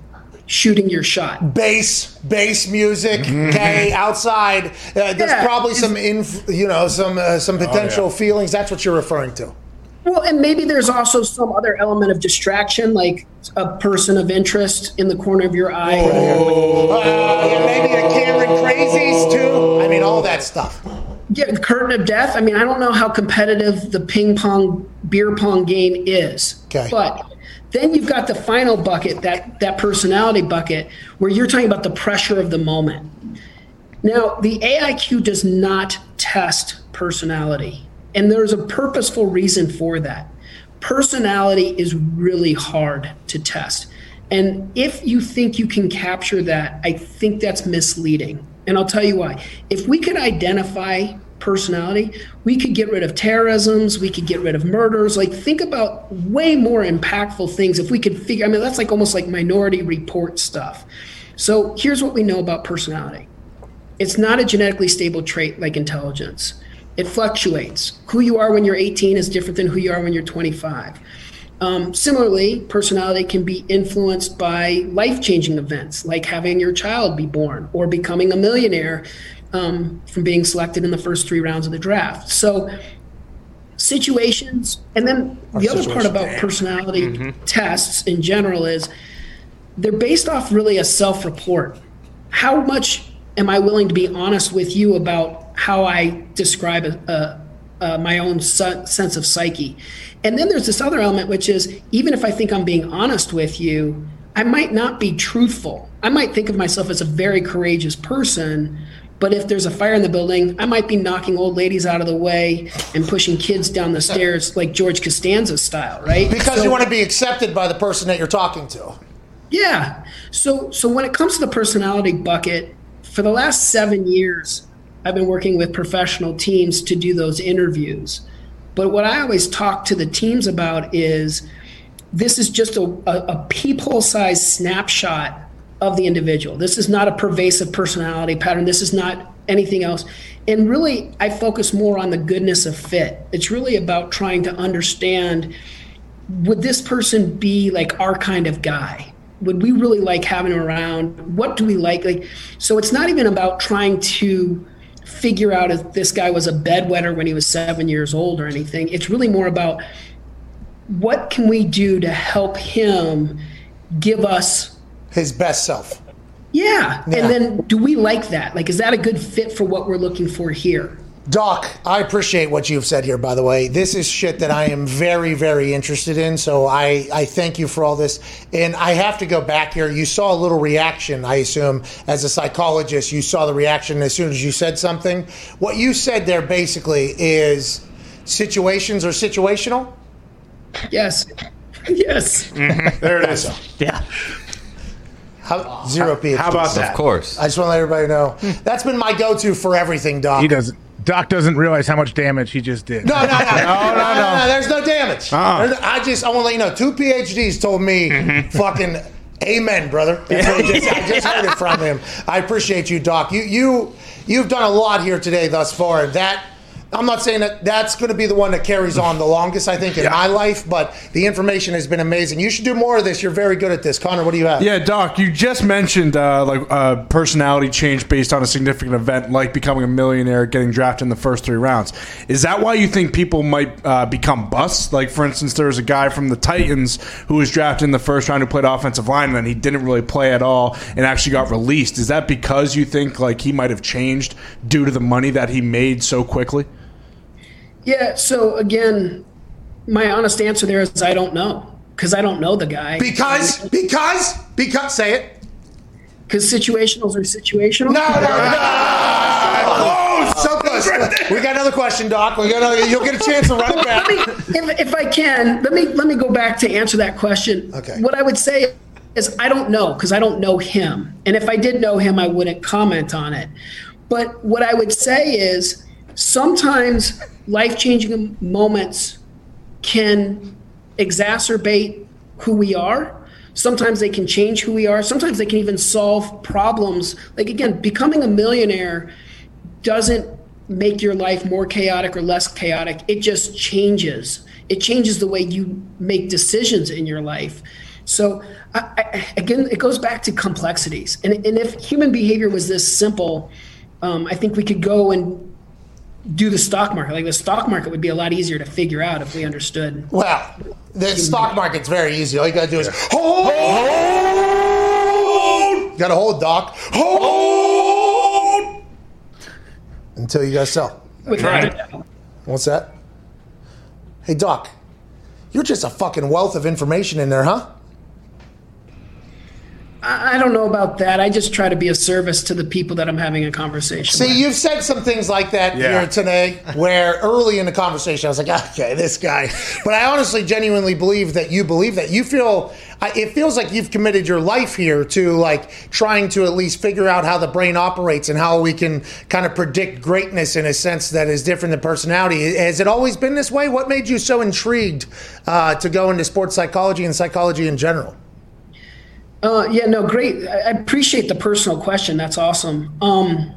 shooting your shot. bass bass music okay outside uh, there's Yeah. probably some inf- you know some uh, some potential yeah. feelings that's what you're referring to Well, and maybe there's also some other element of distraction, like a person of interest in the corner of your eye. Uh, maybe the Cameron crazies too. I mean, all that stuff. Yeah, the curtain of death. I mean, I don't know how competitive the ping pong beer pong game is. Okay. But then you've got the final bucket, that that personality bucket, where you're talking about the pressure of the moment. Now, the AIQ does not test personality, and there's a purposeful reason for that. Personality is really hard to test. And if you think you can capture that, I think that's misleading. And I'll tell you why. If we could identify personality, we could get rid of terrorisms, we could get rid of murders. Like, think about way more impactful things if we could figure. I mean, that's like almost like minority report stuff. So, here's what we know about personality it's not a genetically stable trait like intelligence, it fluctuates. Who you are when you're 18 is different than who you are when you're 25. Um, similarly, personality can be influenced by life changing events like having your child be born or becoming a millionaire um, from being selected in the first three rounds of the draft. So, situations, and then the other part about personality tests in general is they're based off really a self report. How much am I willing to be honest with you about how I describe a, a, a, my own su- sense of psyche? And then there's this other element, which is even if I think I'm being honest with you, I might not be truthful. I might think of myself as a very courageous person, but if there's a fire in the building, I might be knocking old ladies out of the way and pushing kids down the stairs like George Costanza style, right? Because So- you want to be accepted by the person that you're talking to. yeah. So so when it comes to the personality bucket, for the last seven years, I've been working with professional teams to do those interviews. But what I always talk to the teams about is this is just a, a, a peephole sized snapshot of the individual. This is not a pervasive personality pattern. This is not anything else. And really, I focus more on the goodness of fit. It's really about trying to understand would this person be like our kind of guy? Would we really like having him around? What do we like? Like, so it's not even about trying to figure out if this guy was a bedwetter when he was seven years old or anything. It's really more about what can we do to help him give us his best self. Yeah. Yeah. And then do we like that? Like, is that a good fit for what we're looking for here? Doc, I appreciate what you've said here, by the way. This is shit that I am very, very interested in. So I, I thank you for all this. And I have to go back here. You saw a little reaction, I assume, as a psychologist. You saw the reaction as soon as you said something. What you said there basically is situations are situational. Yes. Yes. Mm-hmm. There it is. Yeah. How, zero PhDs. How about that? Of course. I just want to let everybody know. Hmm. That's been my go to for everything, Doc. He doesn't. Doc doesn't realize how much damage he just did. No, oh, no, no, no, no, no, no. There's no damage. Uh-uh. There's- I just, I want to let you know. Two PhDs told me, mm-hmm. fucking, amen, brother. That's what just, I just heard it from him. I appreciate you, Doc. You, you, you've done a lot here today thus far. That. I'm not saying that that's going to be the one that carries on the longest, I think, in my life, but the information has been amazing. You should do more of this. You're very good at this. Connor, what do you have? Yeah, Doc, you just mentioned uh, like uh, personality change based on a significant event, like becoming a millionaire, getting drafted in the first three rounds. Is that why you think people might uh, become busts? Like, for instance, there was a guy from the Titans who was drafted in the first round who played offensive line, and then he didn't really play at all and actually got released. Is that because you think like he might have changed due to the money that he made so quickly? Yeah. So again, my honest answer there is I don't know because I don't know the guy. Because, because, because, say it. Because situationals are situational. No, no, no. Oh, so close. We got another question, Doc. We got another, you'll get a chance to run it back. if, if I can, let me let me go back to answer that question. Okay. What I would say is I don't know because I don't know him, and if I did know him, I wouldn't comment on it. But what I would say is sometimes life changing moments can exacerbate who we are. Sometimes they can change who we are. Sometimes they can even solve problems. Like again, becoming a millionaire doesn't make your life more chaotic or less chaotic. It just changes. It changes the way you make decisions in your life. So, I, I, again, it goes back to complexities. And, and if human behavior was this simple, um, I think we could go and do the stock market. Like the stock market would be a lot easier to figure out if we understood. Well, the stock market's very easy. All you gotta do is hold. You gotta hold, Doc. Hold until you guys sell. Without a doubt. What's that? Hey, Doc, you're just a fucking wealth of information in there, huh? I I don't know about that. I just try to be a service to the people that I'm having a conversation with. See, you've said some things like that Yeah. here today, where early in the conversation I was like, okay, this guy. But I honestly, genuinely believe that you believe that. You feel, it feels like you've committed your life here to like trying to at least figure out how the brain operates and how we can kind of predict greatness in a sense that is different than personality. Has it always been this way? What made you so intrigued uh, to go into sports psychology and psychology in general? Uh, yeah, no, great. I appreciate the personal question. That's awesome. Um,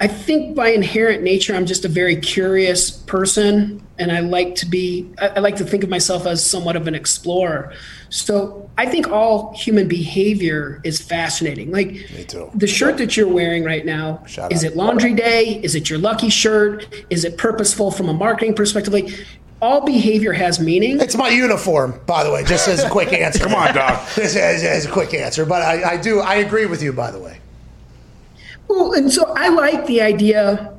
I think by inherent nature, I'm just a very curious person, and I like to be. I, I like to think of myself as somewhat of an explorer. So I think all human behavior is fascinating. Like the shirt that you're wearing right now. Shout is out. it laundry day? Is it your lucky shirt? Is it purposeful from a marketing perspective? Like all behavior has meaning. It's my uniform, by the way, just as a quick answer. Come on, Doc. This is, as a quick answer, but I, I do I agree with you. By the way, Well, and so I like the idea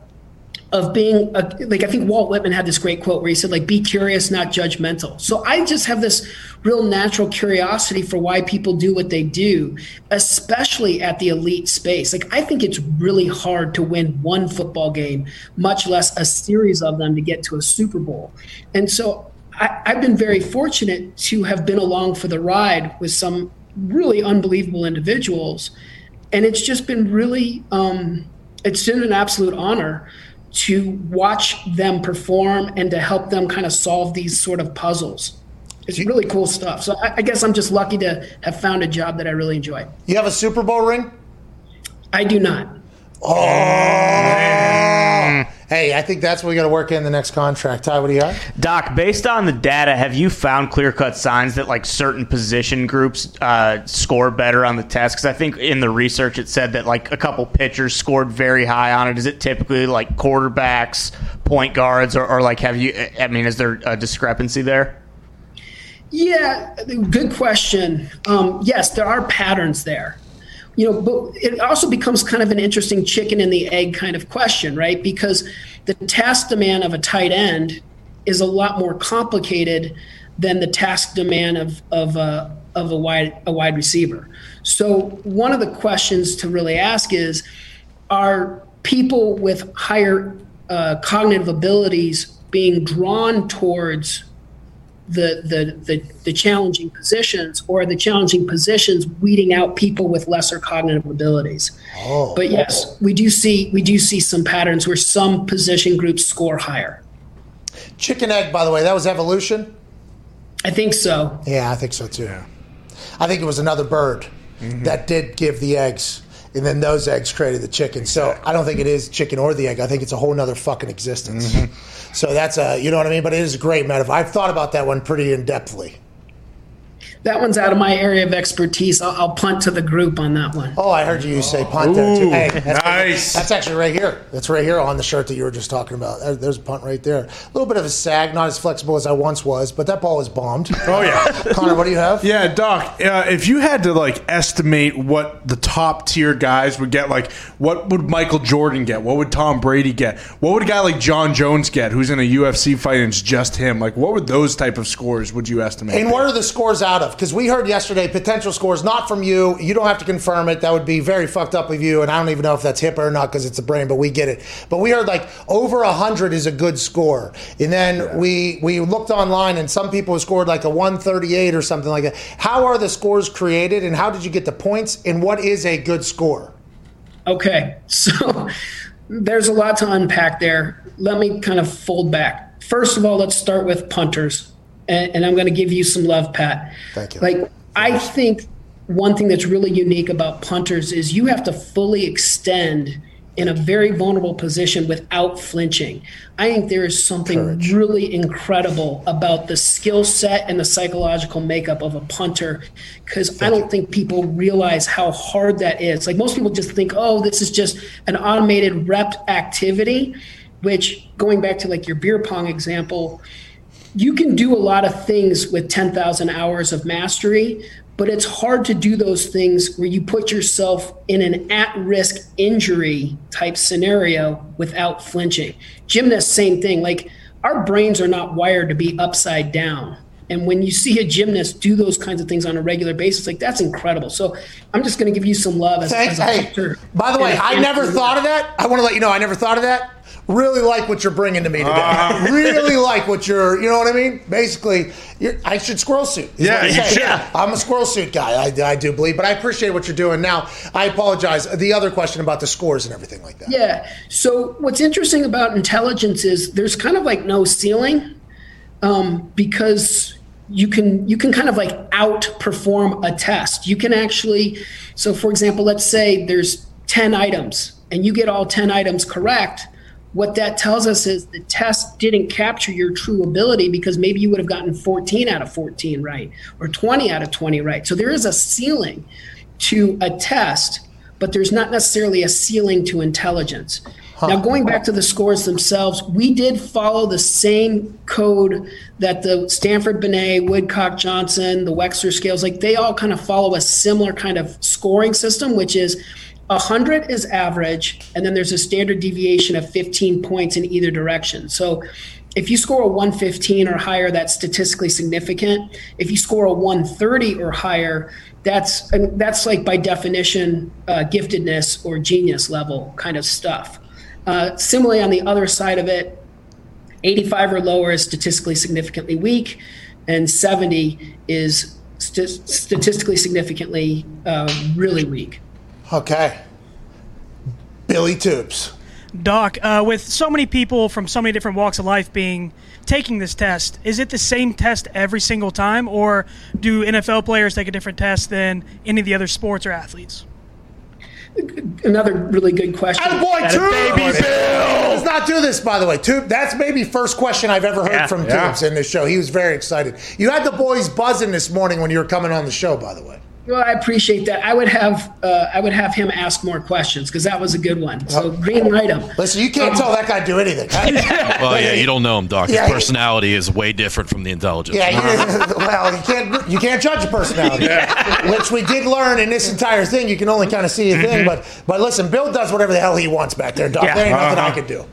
of being a, like I think Walt Whitman had this great quote where he said like be curious not judgmental. So I just have this real natural curiosity for why people do what they do, especially at the elite space. Like I think it's really hard to win one football game, much less a series of them to get to a Super Bowl. And so I, I've been very fortunate to have been along for the ride with some really unbelievable individuals and it's just been really um, it's been an absolute honor to watch them perform and to help them kind of solve these sort of puzzles. It's really cool stuff. So I, I guess i'm just lucky to have found a job that i really enjoy. You have a Super Bowl ring. i do not Oh, hey, I think that's what we got to work in the next contract. Ty, what do you have? Doc, based on the data, have you found clear cut signs that like certain position groups uh, score better on the test? Because I think in the research it said that like a couple pitchers scored very high on it. Is it typically like quarterbacks, point guards, or, or like have you? I mean, is there a discrepancy there? Yeah, good question. Um, yes, there are patterns there. You know, but it also becomes kind of an interesting chicken and the egg kind of question, right? Because the task demand of a tight end is a lot more complicated than the task demand of of a of a wide a wide receiver. So one of the questions to really ask is, are people with higher uh, cognitive abilities being drawn towards the, the the the challenging positions or the challenging positions weeding out people with lesser cognitive abilities. Oh, But yes, we do see we do see some patterns where some position groups score higher. chicken egg. By the way, that was evolution. I think so. Yeah, I think so too. I think it was another bird mm-hmm. that did give the eggs, and then those eggs created the chicken. So I don't think it is chicken or the egg. I think it's a whole nother fucking existence. Mm-hmm. So that's a, you know what I mean. But it is a great metaphor. I've thought about that one pretty in depthly. That one's out of my area of expertise. I'll, I'll punt to the group on that one. Oh, I heard you say punt there too. Hey, that's, nice. That's actually right here. That's right here on the shirt that you were just talking about. There's a punt right there. A little bit of a sag, not as flexible as I once was, but that ball was bombed. Oh yeah. Connor, what do you have? Yeah, Doc. Uh, if you had to like estimate what the top tier guys would get, like what would Michael Jordan get? What would Tom Brady get? What would a guy like Jon Jones get, who's in a UFC fight and it's just him? Like, what would those type of scores would you estimate? And what are the scores out of? Because we heard yesterday potential scores, not from you. You don't have to confirm it. That would be very fucked up of you. And I don't even know if that's HIPAA or not because it's the brain, but we get it. But we heard like over 100 is a good score. And then we, we looked online and some people scored like a 138 or something like that. How are the scores created and how did you get the points? And what is a good score? Okay, so there's a lot to unpack there. Let me kind of fold back. First of all, let's start with punters, and, and I'm going to give you some love, Pat. Thank you. Like, I think one thing that's really unique about punters is you have to fully extend in a very vulnerable position without flinching. I think there is something Courage. really incredible about the skill set and the psychological makeup of a punter because I don't think people realize how hard that is. Like most people just think, oh, this is just an automated rep activity. which going back to like your beer pong example, you can do a lot of things with 10,000 hours of mastery, but it's hard to do those things where you put yourself in an at risk injury type scenario without flinching. Gymnasts, same thing. Like our brains are not wired to be upside down. And when you see a gymnast do those kinds of things on a regular basis, like that's incredible. So I'm just going to give you some love as, Thanks. as a Hey, by the way, And I and never thought of that. I want to let you know I never thought of that. Really like what you're bringing to me today. Uh-huh. really like what you're, you know what I mean? Basically, you're, I should squirrel suit. Yeah, I'm you saying. should. I'm a squirrel suit guy. I, I do believe, but I appreciate what you're doing. Now, I apologize. The other question about the scores and everything like that. Yeah. So what's interesting about intelligence is there's kind of like no ceiling um, because you can you can kind of like outperform a test. You can actually so for example, let's say there's 10 items and you get all 10 items correct. What that tells us is the test didn't capture your true ability because maybe you would have gotten 14 out of 14 right or 20 out of 20 right. So there is a ceiling to a test, but there's not necessarily a ceiling to intelligence. Now, going back to the scores themselves, we did follow the same code that the Stanford Binet, Woodcock Johnson, the Wechsler scales, like they all kind of follow a similar kind of scoring system, which is 100 is average, and then there's a standard deviation of 15 points in either direction. So if you score a 115 or higher, that's statistically significant. If you score a 130 or higher, that's that's like by definition uh, giftedness or genius level kind of stuff. Uh, similarly, on the other side of it, 85 or lower is statistically significantly weak, and 70 is st- statistically significantly uh, really weak. Okay. Billy Tubes. Doc, uh, with so many people from so many different walks of life being taking this test, is it the same test every single time, or do NFL players take a different test than any of the other sports or athletes? Another really good question. Boy, Tube. Let's not do this, by the way. Tube, that's maybe first question I've ever heard Yeah. from Yeah. Tubes in this show. He was very excited. You had the boys buzzing this morning when you were coming on the show, by the way. Well, I appreciate that. I would have uh, I would have him ask more questions because that was a good one. So green light him. Listen, you can't tell that guy do anything. Well, yeah, you don't know him, Doc. His Yeah, he- personality is way different from the intelligence. Yeah, you, well, you can't you can't judge a personality, yeah. which we did learn in this entire thing. You can only kind of see a thing, but but listen, Bill does whatever the hell he wants back there, Doc. Yeah. There ain't nothing I Uh-huh. can do.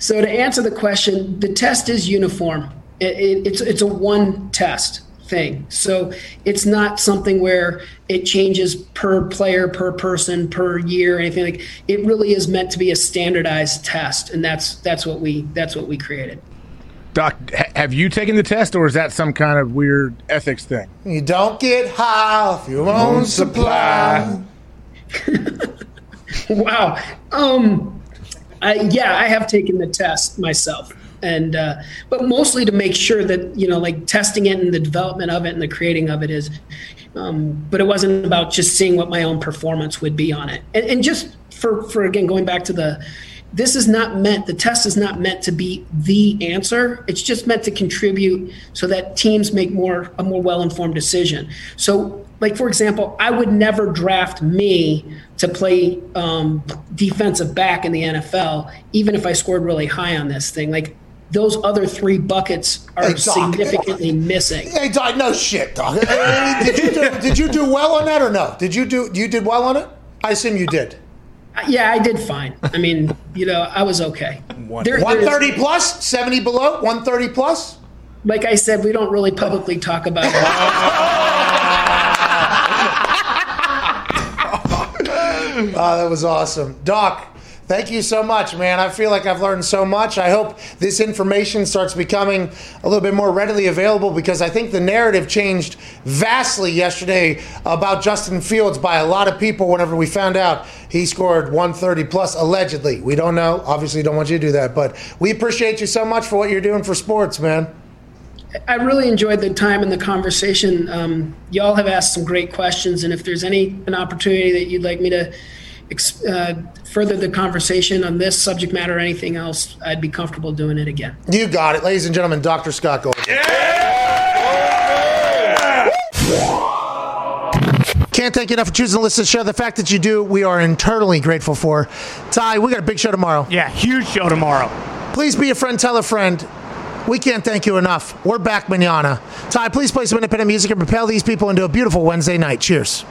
So to answer the question, the test is uniform. It, it, it's it's a one test thing. So it's not something where it changes per player, per person, per year, anything like. It really is meant to be a standardized test, and that's that's what we that's what we created. Doc, have you taken the test, or is that some kind of weird ethics thing? You don't get high off your own supply. wow. Um, I, yeah, I have taken the test myself, and uh, but mostly to make sure that you know, like testing it and the development of it and the creating of it is. Um, but it wasn't about just seeing what my own performance would be on it, and, and just for for again going back to the. This is not meant. The test is not meant to be the answer. It's just meant to contribute so that teams make more a more well informed decision. So like for example, I would never draft me to play um, defensive back in the NFL, even if I scored really high on this thing. Like those other three buckets are Hey, significantly missing. Hey, Doc, no shit, Doc. Uh, did, you do, did you do well on that or no? Did you do you did well on it? I assume you did. Yeah, I did fine. I mean, you know, I was okay. There- there is- 130 plus, 70 below, 130 plus. like I said, we don't really publicly talk about it. Oh, that was awesome. Doc, thank you so much, man. I feel like I've learned so much. I hope this information starts becoming a little bit more readily available because I think the narrative changed vastly yesterday about Justin Fields by a lot of people whenever we found out he scored 130 plus allegedly. We don't know. Obviously, don't want you to do that, but we appreciate you so much for what you're doing for sports, man. I really enjoyed the time and the conversation. Um, y'all have asked some great questions, and if there's any an opportunity that you'd like me to uh, further the conversation on this subject matter or anything else, I'd be comfortable doing it again. You got it, ladies and gentlemen. Dr. Scott Gold. Can't can't thank you enough for choosing to listen to the show. The fact that you do, we are internally grateful for. Ty, we got a big show tomorrow. Yeah, huge show tomorrow. Please be a friend, tell a friend. We can't thank you enough. We're back manana. Ty, please play some independent music and propel these people into a beautiful Wednesday night. Cheers.